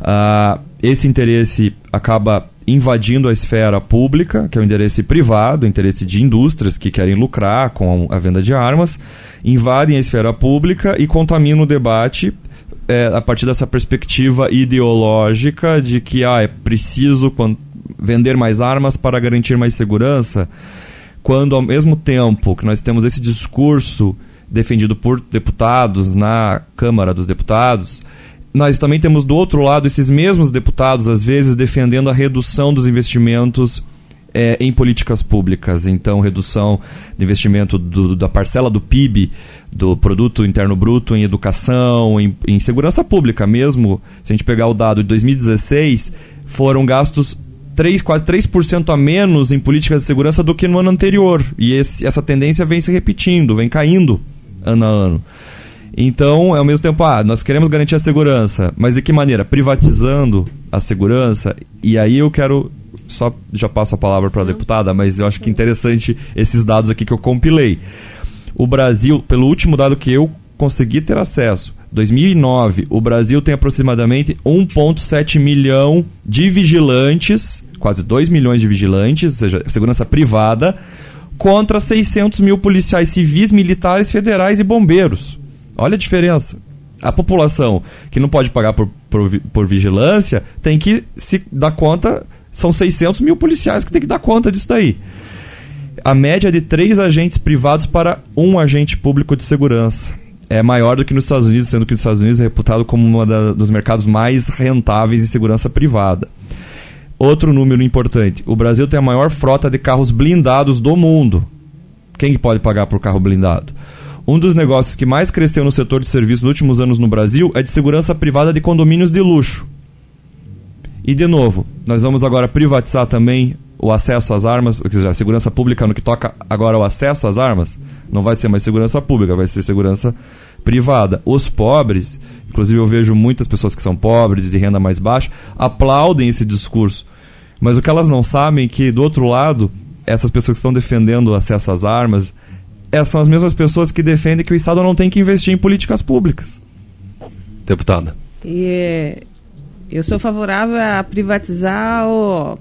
Speaker 3: Ah, esse interesse acaba invadindo a esfera pública, que é o interesse privado, o interesse de indústrias que querem lucrar com a venda de armas, invadem a esfera pública e contaminam o debate é, a partir dessa perspectiva ideológica de que ah, é preciso vender mais armas para garantir mais segurança quando ao mesmo tempo que nós temos esse discurso defendido por deputados na Câmara dos Deputados, nós também temos do outro lado esses mesmos deputados, às vezes, defendendo a redução dos investimentos é, em políticas públicas. Então, redução do investimento do, da parcela do PIB, do Produto Interno Bruto, em educação, em, em segurança pública mesmo. Se a gente pegar o dado de 2016, foram gastos 3, quase 3% a menos em políticas de segurança do que no ano anterior. E esse, essa tendência vem se repetindo, vem caindo ano a ano. Então, ao mesmo tempo, ah, nós queremos garantir a segurança, mas de que maneira? Privatizando a segurança. E aí eu quero. Só já passo a palavra para a deputada, mas eu acho que interessante esses dados aqui que eu compilei. O Brasil, pelo último dado que eu consegui ter acesso, 2009, o Brasil tem aproximadamente 1,7 milhão de vigilantes quase 2 milhões de vigilantes, ou seja, segurança privada, contra 600 mil policiais civis, militares, federais e bombeiros. Olha a diferença. A população que não pode pagar por, por, por vigilância tem que se dar conta. São 600 mil policiais que tem que dar conta disso daí. A média é de três agentes privados para um agente público de segurança é maior do que nos Estados Unidos, sendo que os Estados Unidos é reputado como um dos mercados mais rentáveis em segurança privada. Outro número importante: o Brasil tem a maior frota de carros blindados do mundo. Quem pode pagar por carro blindado? Um dos negócios que mais cresceu no setor de serviços nos últimos anos no Brasil é de segurança privada de condomínios de luxo. E, de novo, nós vamos agora privatizar também o acesso às armas, ou seja, a segurança pública no que toca agora o acesso às armas. Não vai ser mais segurança pública, vai ser segurança privada. Os pobres, inclusive eu vejo muitas pessoas que são pobres, de renda mais baixa, aplaudem esse discurso. Mas o que elas não sabem é que, do outro lado, essas pessoas que estão defendendo o acesso às armas essas são as mesmas pessoas que defendem que o Estado não tem que investir em políticas públicas.
Speaker 2: Deputada.
Speaker 4: E, eu sou favorável a privatizar o,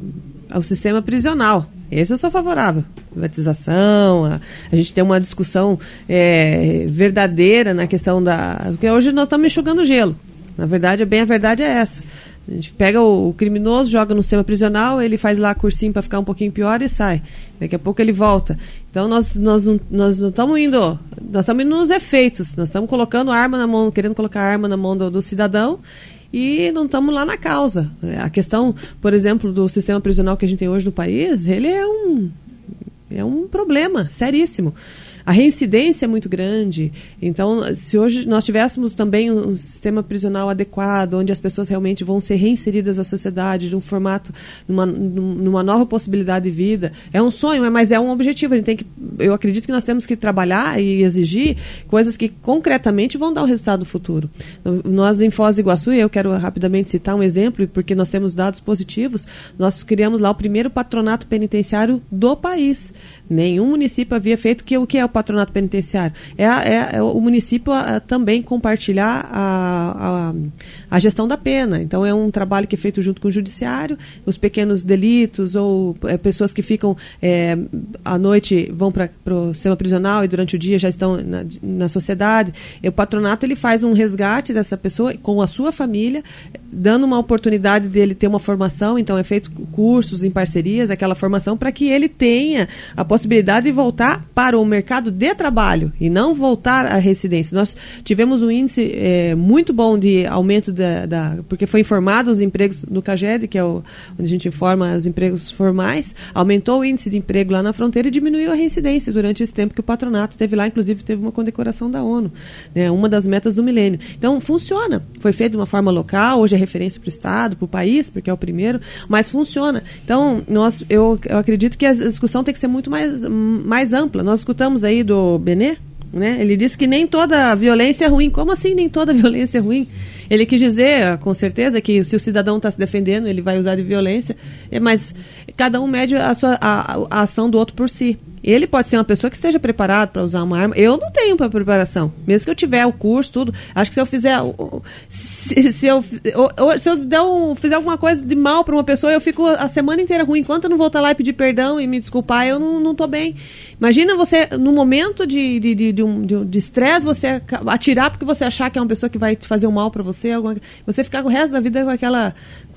Speaker 4: o sistema prisional. Esse eu sou favorável. Privatização, a, a gente tem uma discussão é, verdadeira na questão da. Porque hoje nós estamos enxugando gelo. Na verdade, bem a verdade é essa. A gente pega o, o, criminoso, joga no sistema prisional, ele faz lá cursinho para ficar um pouquinho pior e sai. Daqui a pouco ele volta. Então nós, nós, nós não estamos indo, nós estamos indo nos efeitos. Nós estamos colocando arma na mão, querendo colocar arma na mão do, do cidadão e não estamos lá na causa. A questão, por exemplo, do sistema prisional que a gente tem hoje no país, ele é um, é um problema seríssimo a reincidência é muito grande. Então, se hoje nós tivéssemos também um sistema prisional adequado, onde as pessoas realmente vão ser reinseridas à sociedade, de um formato, numa, numa nova possibilidade de vida, é um sonho, mas é um objetivo. A gente tem que, eu acredito que nós temos que trabalhar e exigir coisas que concretamente vão dar o resultado futuro. Nós em Foz do Iguaçu, eu quero rapidamente citar um exemplo, porque nós temos dados positivos, nós criamos lá o primeiro patronato penitenciário do país. Nenhum município havia feito que o que é o patronato penitenciário? É, é, é o município a, a também compartilhar a, a, gestão da pena. Então é um trabalho que é feito junto com o judiciário, os pequenos delitos ou é, pessoas que ficam é, à noite vão para o sistema prisional e durante o dia já estão na, na sociedade. E o patronato ele faz um resgate dessa pessoa com a sua família, dando uma oportunidade dele ter uma formação. Então é feito cursos em parcerias, aquela formação para que ele tenha a possibilidade de voltar para o mercado de trabalho e não voltar à residência. Nós tivemos um índice é, muito bom de aumento da, porque foi informado os empregos no CAGED, que é o, onde a gente informa os empregos formais, aumentou o índice de emprego lá na fronteira e diminuiu a reincidência durante esse tempo que o patronato teve lá, inclusive teve uma condecoração da ONU, né, uma das metas do milênio. Então funciona, foi feito de uma forma local, hoje é referência para o Estado, para o país, porque é o primeiro, mas funciona. Então nós, eu, eu acredito que a discussão tem que ser muito mais, mais ampla. Nós escutamos aí do Benê, né? Ele disse que nem toda violência é ruim. Como assim nem toda violência é ruim? Ele quis dizer, com certeza, que se o cidadão está se defendendo, ele vai usar de violência, é, mas cada um mede a, sua, a, a ação do outro por si. Ele pode ser uma pessoa que esteja preparado para usar uma arma. Eu não tenho para preparação. Mesmo que eu tiver o curso, tudo. Acho que se eu fizer. Se, se eu, se eu der um, fizer alguma coisa de mal para uma pessoa, eu fico a semana inteira ruim. Enquanto eu não voltar lá e pedir perdão e me desculpar, eu não, tô bem. Imagina você, no momento de estresse, de, de, um, de, stress, você atirar porque você achar que é uma pessoa que vai fazer um mal para você. Alguma, você ficar o resto da vida com aquela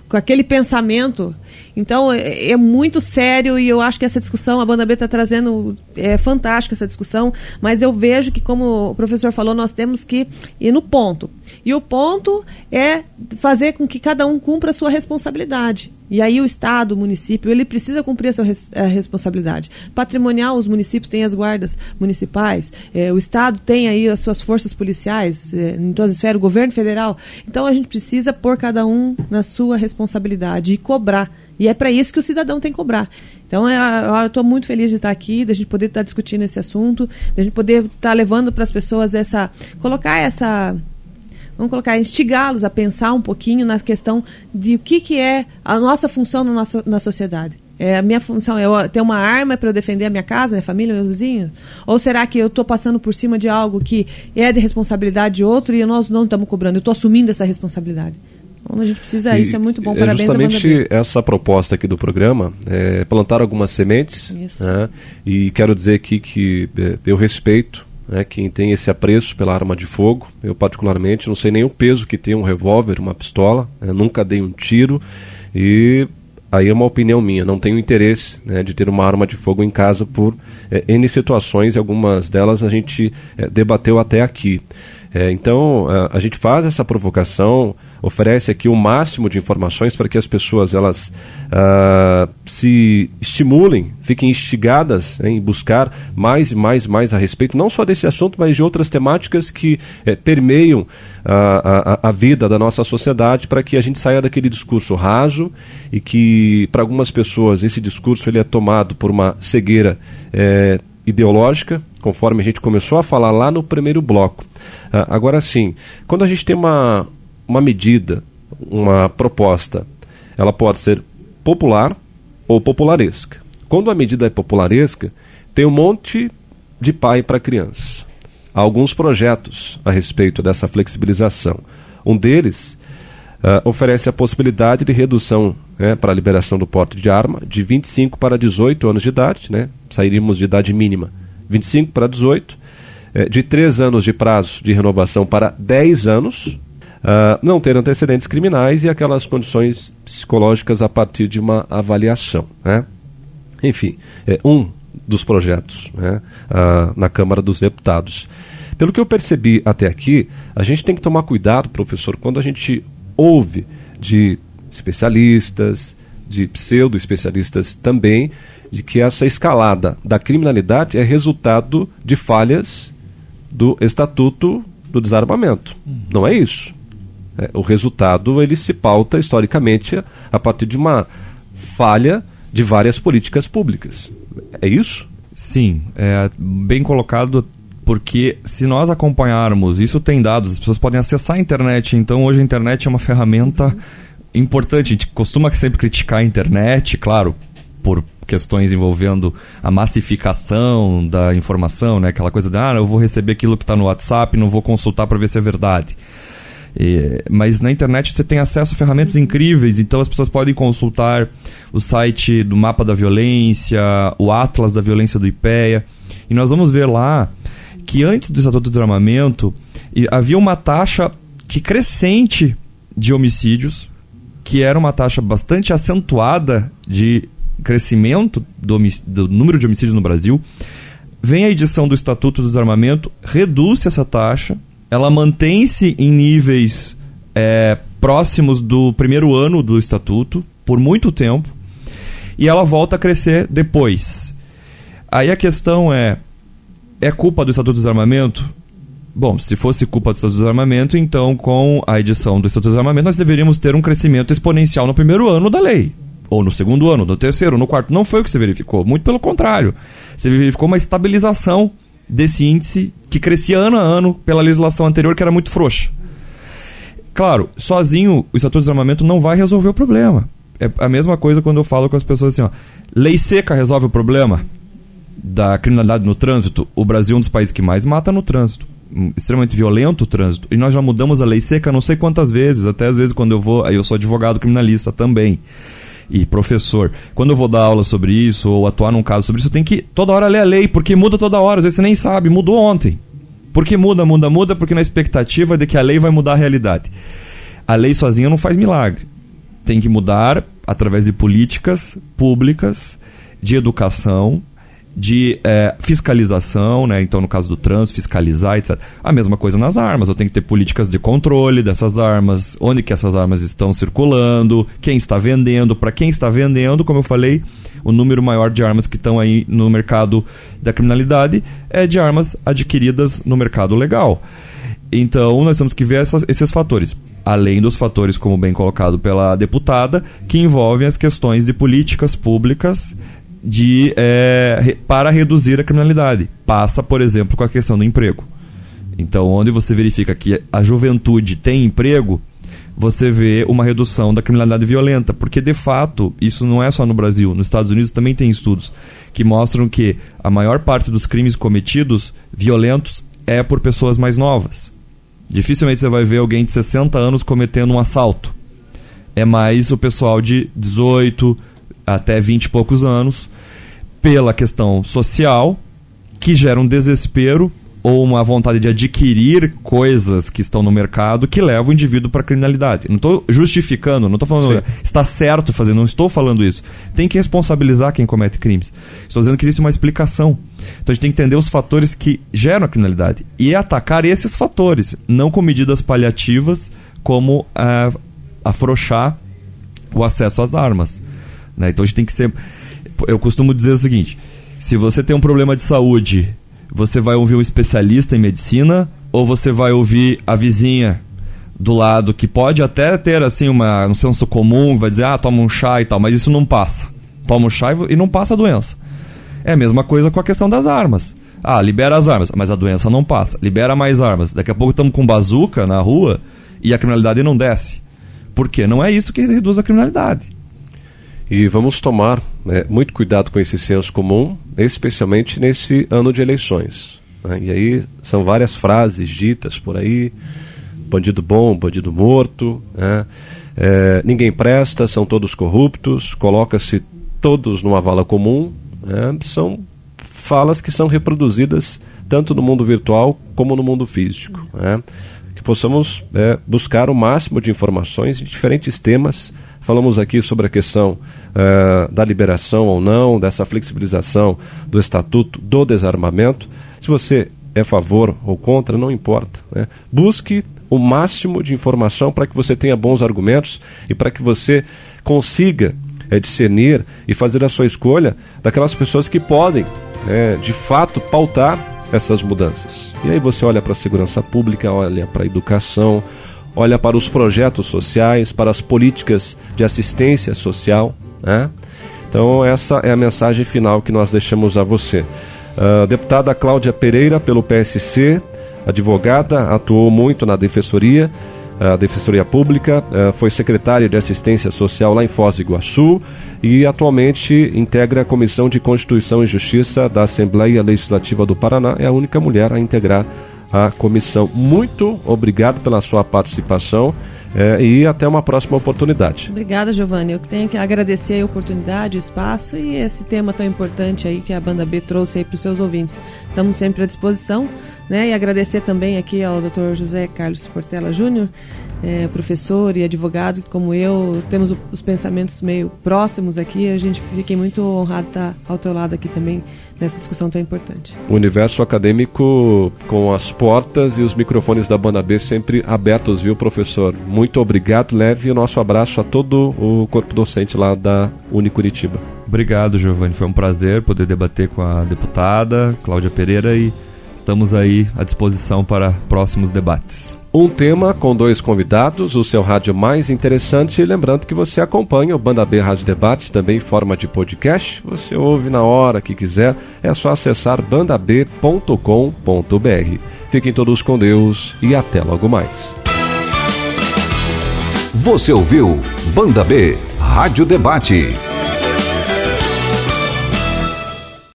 Speaker 4: com aquele pensamento. Então é, é, muito sério e eu acho que essa discussão, a Banda B está trazendo, é fantástica essa discussão, mas eu vejo que, como o professor falou, nós temos que ir no ponto. E o ponto é fazer com que cada um cumpra a sua responsabilidade. E aí o Estado, o município, ele precisa cumprir a sua res, a responsabilidade. Patrimonial, os municípios têm as guardas municipais, é, o Estado tem aí as suas forças policiais, é, em todas as esferas, o governo federal. Então a gente precisa pôr cada um na sua responsabilidade e cobrar. E é para isso que o cidadão tem que cobrar. Então, é, eu estou muito feliz de estar aqui, da gente poder estar discutindo esse assunto, da gente poder estar levando para as pessoas essa. colocar essa vamos colocar, instigá-los a pensar um pouquinho na questão de o que, que é a nossa função no nosso, na sociedade. É, a minha função é ter uma arma para eu defender a minha casa, minha família, meus vizinhos? Ou será que eu estou passando por cima de algo que é de responsabilidade de outro e nós não estamos cobrando? Eu estou assumindo essa responsabilidade. A gente precisa,
Speaker 2: E
Speaker 4: isso é muito bom,
Speaker 2: é
Speaker 4: parabéns banda
Speaker 2: justamente essa proposta aqui do programa, é plantar algumas sementes, né? e quero dizer aqui que é, eu respeito né, quem tem esse apreço pela arma de fogo. Eu, particularmente, não sei nem o peso que tem um revólver, uma pistola, né? nunca dei um tiro, e aí é uma opinião minha, não tenho interesse né, de ter uma arma de fogo em casa por é, N situações, e algumas delas a gente é, debateu até aqui. É, então, a, a gente faz essa provocação, oferece aqui o máximo de informações para que as pessoas elas ah, se estimulem, fiquem instigadas né, em buscar mais e mais e mais a respeito, não só desse assunto, mas de outras temáticas que eh, permeiam a, a, a vida da nossa sociedade para que a gente saia daquele discurso raso e que, para algumas pessoas, esse discurso ele é tomado por uma cegueira eh, ideológica, conforme a gente começou a falar lá no primeiro bloco. Ah, agora sim, quando a gente tem uma, uma medida, uma proposta, ela pode ser popular ou popularesca. Quando a medida é popularesca, tem um monte de pai para criança. Há alguns projetos a respeito dessa flexibilização. Um deles ah, oferece a possibilidade de redução né, para a liberação do porte de arma de 25 para 18 anos de idade, né, sairíamos de idade mínima 25 para 18, eh, de 3 anos de prazo de renovação para 10 anos, ah, não ter antecedentes criminais e aquelas condições psicológicas a partir de uma avaliação. Né? Enfim, é um dos projetos né, ah, na Câmara dos Deputados. Pelo que eu percebi até aqui, a gente tem que tomar cuidado, professor, quando a gente ouve de especialistas, de pseudo-especialistas também, de que essa escalada da criminalidade é resultado de falhas do Estatuto do Desarmamento. Não é isso. É, o resultado ele se pauta historicamente a partir de uma falha de várias políticas públicas. É isso?
Speaker 3: Sim, é bem colocado, porque se nós acompanharmos, isso tem dados, as pessoas podem acessar a internet, então hoje a internet é uma ferramenta importante. A gente costuma sempre criticar a internet, claro, por questões envolvendo a massificação da informação, né? Aquela coisa de, ah, eu vou receber aquilo que está no WhatsApp, não vou consultar para ver se é verdade. E, mas na internet você tem acesso a ferramentas incríveis, então as pessoas podem consultar o site do Mapa da Violência, o Atlas da Violência do IPEA, e nós vamos ver lá que antes do Estatuto do Desarmamento havia uma taxa que crescente de homicídios, que era uma taxa bastante acentuada de crescimento do, do número de homicídios no Brasil. Vem a edição do Estatuto do Desarmamento, reduz essa taxa, ela mantém-se em níveis é, próximos do primeiro ano do Estatuto, por muito tempo, e ela volta a crescer depois. Aí a questão é: é culpa do Estatuto do Desarmamento? Bom, se fosse culpa do Estatuto do Desarmamento, então com a edição do Estatuto do Desarmamento nós deveríamos ter um crescimento exponencial no primeiro ano da lei. Ou no segundo ano, no terceiro, no quarto. Não foi o que se verificou. Muito pelo contrário. Se verificou uma estabilização desse índice que crescia ano a ano pela legislação anterior, que era muito frouxa. Claro, sozinho o Estatuto do Desarmamento não vai resolver o problema. É a mesma coisa quando eu falo com as pessoas assim, ó, lei seca resolve o problema da criminalidade no trânsito. O Brasil é um dos países que mais mata no trânsito. Extremamente violento o trânsito. E nós já mudamos a lei seca não sei quantas vezes, até às vezes quando eu vou, aí eu sou advogado criminalista também e professor. Quando eu vou dar aula sobre isso ou atuar num caso sobre isso, eu tenho que toda hora ler a lei, porque muda toda hora. Às vezes você nem sabe, mudou ontem. Por que muda, muda, muda? Porque na expectativa de que a lei vai mudar a realidade. A lei sozinha não faz milagre. Tem que mudar através de políticas públicas, de educação, de eh, fiscalização, né? então no caso do trânsito, fiscalizar, etc. A mesma coisa nas armas, eu tenho que ter políticas de controle dessas armas, onde que essas armas estão circulando, quem está vendendo, para quem está vendendo, como eu falei, o número maior de armas que estão aí no mercado da criminalidade é de armas adquiridas no mercado legal. Então, nós temos que ver essas- esses fatores. Além dos fatores, como bem colocado pela deputada, que envolvem as questões de políticas públicas de, re- para reduzir a criminalidade. Passa, por exemplo, com a questão do emprego. Então, onde você verifica que a juventude tem emprego, você vê uma redução da criminalidade violenta. Porque, de fato, isso não é só no Brasil. Nos Estados Unidos também tem estudos que mostram que a maior parte dos crimes cometidos violentos é por pessoas mais novas. Dificilmente você vai ver alguém de 60 anos cometendo um assalto. é mais o pessoal de 18 até 20 e poucos anos, pela questão social, que gera um desespero ou uma vontade de adquirir coisas que estão no mercado que levam o indivíduo para a criminalidade. Não estou justificando, não estou falando
Speaker 2: Sim.
Speaker 3: está certo fazer, não estou falando isso. Tem que responsabilizar quem comete crimes. Estou dizendo que existe uma explicação. Então a gente tem que entender os fatores que geram a criminalidade e atacar esses fatores, não com medidas paliativas como ah, afrouxar o acesso às armas. Né? Então a gente tem que ser. Eu costumo dizer o seguinte: se você tem um problema de saúde, você vai ouvir um especialista em medicina ou você vai ouvir a vizinha do lado que pode até ter assim uma, um senso comum, vai dizer, ah, toma um chá e tal, mas isso não passa. Toma um chá e não passa a doença. É a mesma coisa com a questão das armas. Ah, libera as armas, mas a doença não passa. Libera mais armas. Daqui a pouco estamos com bazuca na rua e a criminalidade não desce. Por quê? Não é isso que reduz a criminalidade.
Speaker 2: E vamos tomar né, muito cuidado com esse senso comum, especialmente nesse ano de eleições. né? E aí são várias frases ditas por aí: bandido bom, bandido morto, né? É, ninguém presta, são todos corruptos, coloca-se todos numa vala comum. né? São falas que são reproduzidas tanto no mundo virtual como no mundo físico. né? Que possamos é, buscar o máximo de informações de diferentes temas. Falamos aqui sobre a questão eh, da liberação ou não, dessa flexibilização do Estatuto do Desarmamento. Se você é a favor ou contra, não importa. né? Busque o máximo de informação para que você tenha bons argumentos e para que você consiga eh, discernir e fazer a sua escolha daquelas pessoas que podem, né, de fato, pautar essas mudanças. E aí você olha para a segurança pública, olha para a educação, olha para os projetos sociais, para as políticas de assistência social. Né? Então, essa é a mensagem final que nós deixamos a você. A deputada Cláudia Pereira, pelo PSC, advogada, atuou muito na defensoria, a Defensoria Pública, eh, foi secretária de Assistência Social lá em Foz do Iguaçu e atualmente integra a Comissão de Constituição e Justiça da Assembleia Legislativa do Paraná. É a única mulher a integrar a comissão. Muito obrigado pela sua participação eh, e até uma próxima oportunidade.
Speaker 4: Obrigada, Giovanni. Eu tenho que agradecer a oportunidade, o espaço e esse tema tão importante aí que a Banda B trouxe aí para os seus ouvintes. Estamos sempre à disposição, né? E agradecer também aqui ao Dr. José Carlos Portela Júnior, é, professor e advogado, como eu temos os pensamentos meio próximos aqui. A gente fiquei muito honrado de estar ao teu lado aqui também nessa discussão tão importante.
Speaker 2: O universo acadêmico com as portas e os microfones da Banda B sempre abertos, viu, professor? Muito obrigado. Leve o nosso abraço a todo o corpo docente lá da Unicuritiba.
Speaker 3: Obrigado, Giovanni. Foi um prazer poder debater com a deputada Cláudia Pereira e estamos aí à disposição para próximos debates.
Speaker 2: Um tema com dois convidados, o seu rádio mais interessante. E lembrando que você acompanha o Banda B Rádio Debate também em forma de podcast. Você ouve na hora que quiser. É só acessar bandab.com.br. Fiquem todos com Deus e até logo mais.
Speaker 1: Você ouviu Banda B Rádio Debate.